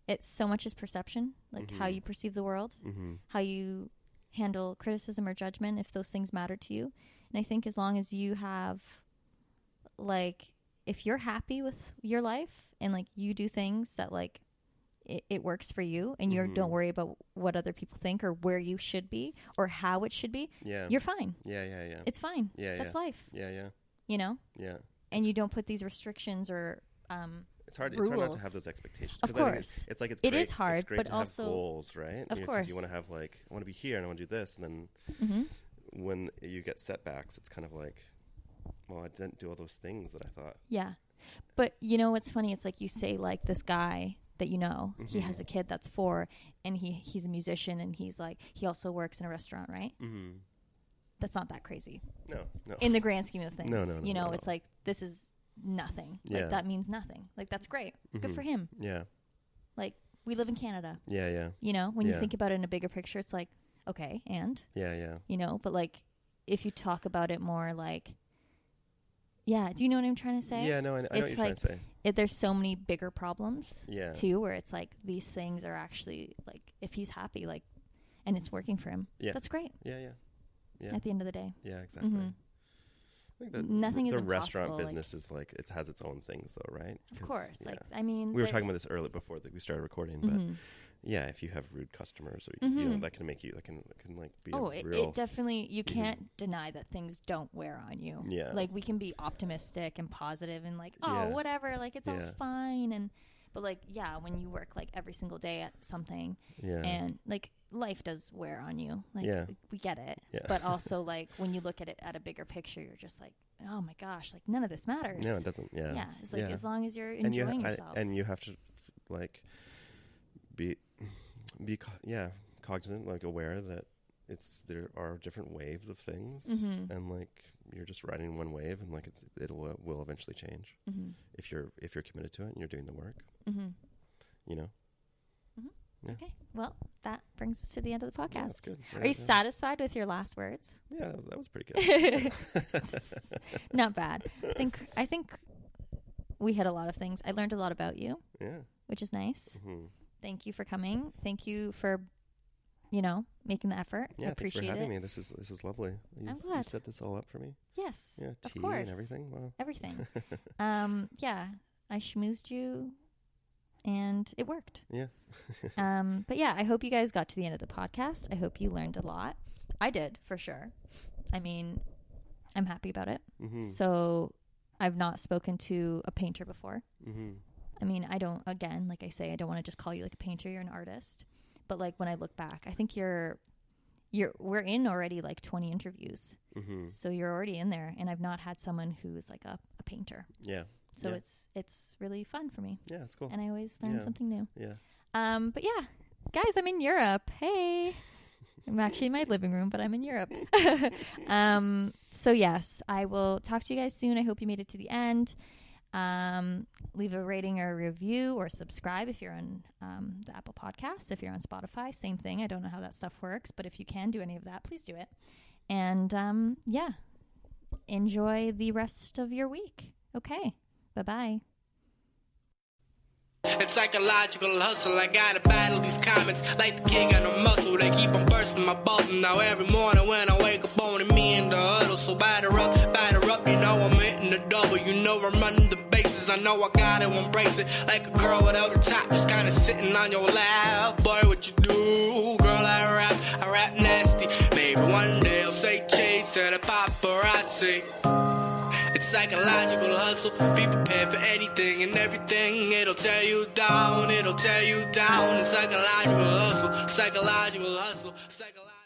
it's so much is perception, like how
Mhm.
you perceive the world,
mm-hmm.
how you handle criticism or judgment, if those things matter to you. And I think as long as you have, like, if you're happy with your life and like you do things that like it, it works for you, and you
Mhm.
don't worry about what other people think or where you should be or how it should be,
yeah,
you're fine.
yeah, yeah, yeah,
It's fine.
yeah,
That's
yeah,
life,
yeah, yeah,
you know.
yeah.
And you don't put these restrictions or um,
It's hard. It's hard not to have those expectations.
Of
'cause I think
course.
it's, it's like it's
It
great,
is hard,
it's great
but
to have
also-
goals, right?
Of
you
course.
you want to have like I want to be here and I want to do this, and then
hmm
when you get setbacks, it's kind of like, well, I didn't do all those things that I thought.
Yeah. But you know what's funny? It's like you say like this guy that you know, he
Mhm.
has a kid that's four and he he's a musician and he's like he also works in a restaurant, right?
Mm-hmm.
That's not that crazy.
No, no.
In the grand scheme of things.
No, no, no,
You know,
at
it's like this is nothing.
Yeah.
Like that means nothing. Like that's great. Good
Mhm.
for him.
yeah,
Like we live in Canada.
yeah, yeah,
You know, when you think about it in a bigger picture, it's like, okay, and
yeah, yeah.
you know, but like if you talk about it more like yeah, do you know what I'm trying to say?
Yeah, no, I, I know what
It's
you're
like-
trying to say.
It, there's so many bigger problems
Yeah,
too where it's like these things are actually like if he's happy like and it's working for him
Yeah.
that's great
yeah, yeah, yeah,
at the end of the day
yeah. Exactly.
Mhm.
I think that
Nothing
the,
is
the restaurant
like-
business is like it has its own things though, right?
Of course
yeah.
like i mean
we were talking about this earlier before that we started recording, but
Mhm.
yeah, if you have rude customers, or you know,
Mhm.
that can make you that can that can like be
oh it,
real
it definitely you can't deny that things don't wear on you
Yeah.
like we can be optimistic and positive and like oh
Yeah.
whatever like it's all fine and but like yeah when you work like every single day at something
yeah,
and like life does wear on you like
Yeah.
we- get it
Yeah.
but also like when you look at it at a bigger picture you're just like oh my gosh like none of this matters
no, it doesn't. Yeah,
yeah, it's like
yeah.
as long as you're
and you
enjoying
ha- I-
yourself
and you have to like be be co- yeah cognizant, like aware that it's there are different waves of things,
Mhm.
and like you're just riding one wave, and like it's it'll uh, will eventually change
mm-hmm.
if you're if you're committed to it and you're doing the work.
Mm-hmm.
You know, Yeah.
okay well that brings us to the end of the podcast
good.
are you
Yeah.
satisfied with your last words
Yeah, that was, that was pretty good.
not bad i think i think we hit a lot of things i learned a lot about you
yeah.
which is nice
hmm
thank you for coming thank you for you know making the effort
Yeah,
i appreciate
thanks for having
it
me. This is this is lovely. You,
I'm
s- you set this all up for me.
yes
Yeah,
Of course.
and everything. Wow.
everything um yeah i schmoozed you and it worked.
Yeah.
um but yeah i hope you guys got to the end of the podcast. I hope you learned a lot. I did for sure. I mean i'm happy about it.
Hmm
so i've not spoken to a painter before.
Hmm
i mean i don't again like i say i don't want to just call you like a painter you're an artist. But like when i look back i think you're you're we're in already like 20 interviews.
Hmm
so you're already in there and i've not had someone who's like a, a painter.
Yeah.
So
Yeah.
it's it's really fun for me
Yeah, it's cool.
and i always learn
Yeah.
something new
Yeah.
um but yeah guys i'm in europe hey i'm actually in my living room but i'm in europe um so yes i will talk to you guys soon i hope you made it to the end Um, leave a rating or a review or subscribe if you're on um, the Apple Podcasts. If you're on Spotify, same thing. I don't know how that stuff works, but if you can do any of that, please do it. And um, yeah, enjoy the rest of your week. Okay, bye bye.
It's psychological hustle. I gotta battle these comments like the king on a muscle. They keep on bursting my bubble. Now every morning when I wake up, only me in the huddle. So batter up, batter up. You know I'm hitting the double. You know I'm running the bases. I know I gotta embrace it like a girl without a top, just kinda sitting on your lap. Boy, what you do, girl? I rap, I rap nasty. Maybe one day I'll say chase at a paparazzi. It's psychological hustle. Be prepared for anything and everything. It'll tear you down. It'll tear you down. It's psychological hustle. Psychological hustle. Psychological.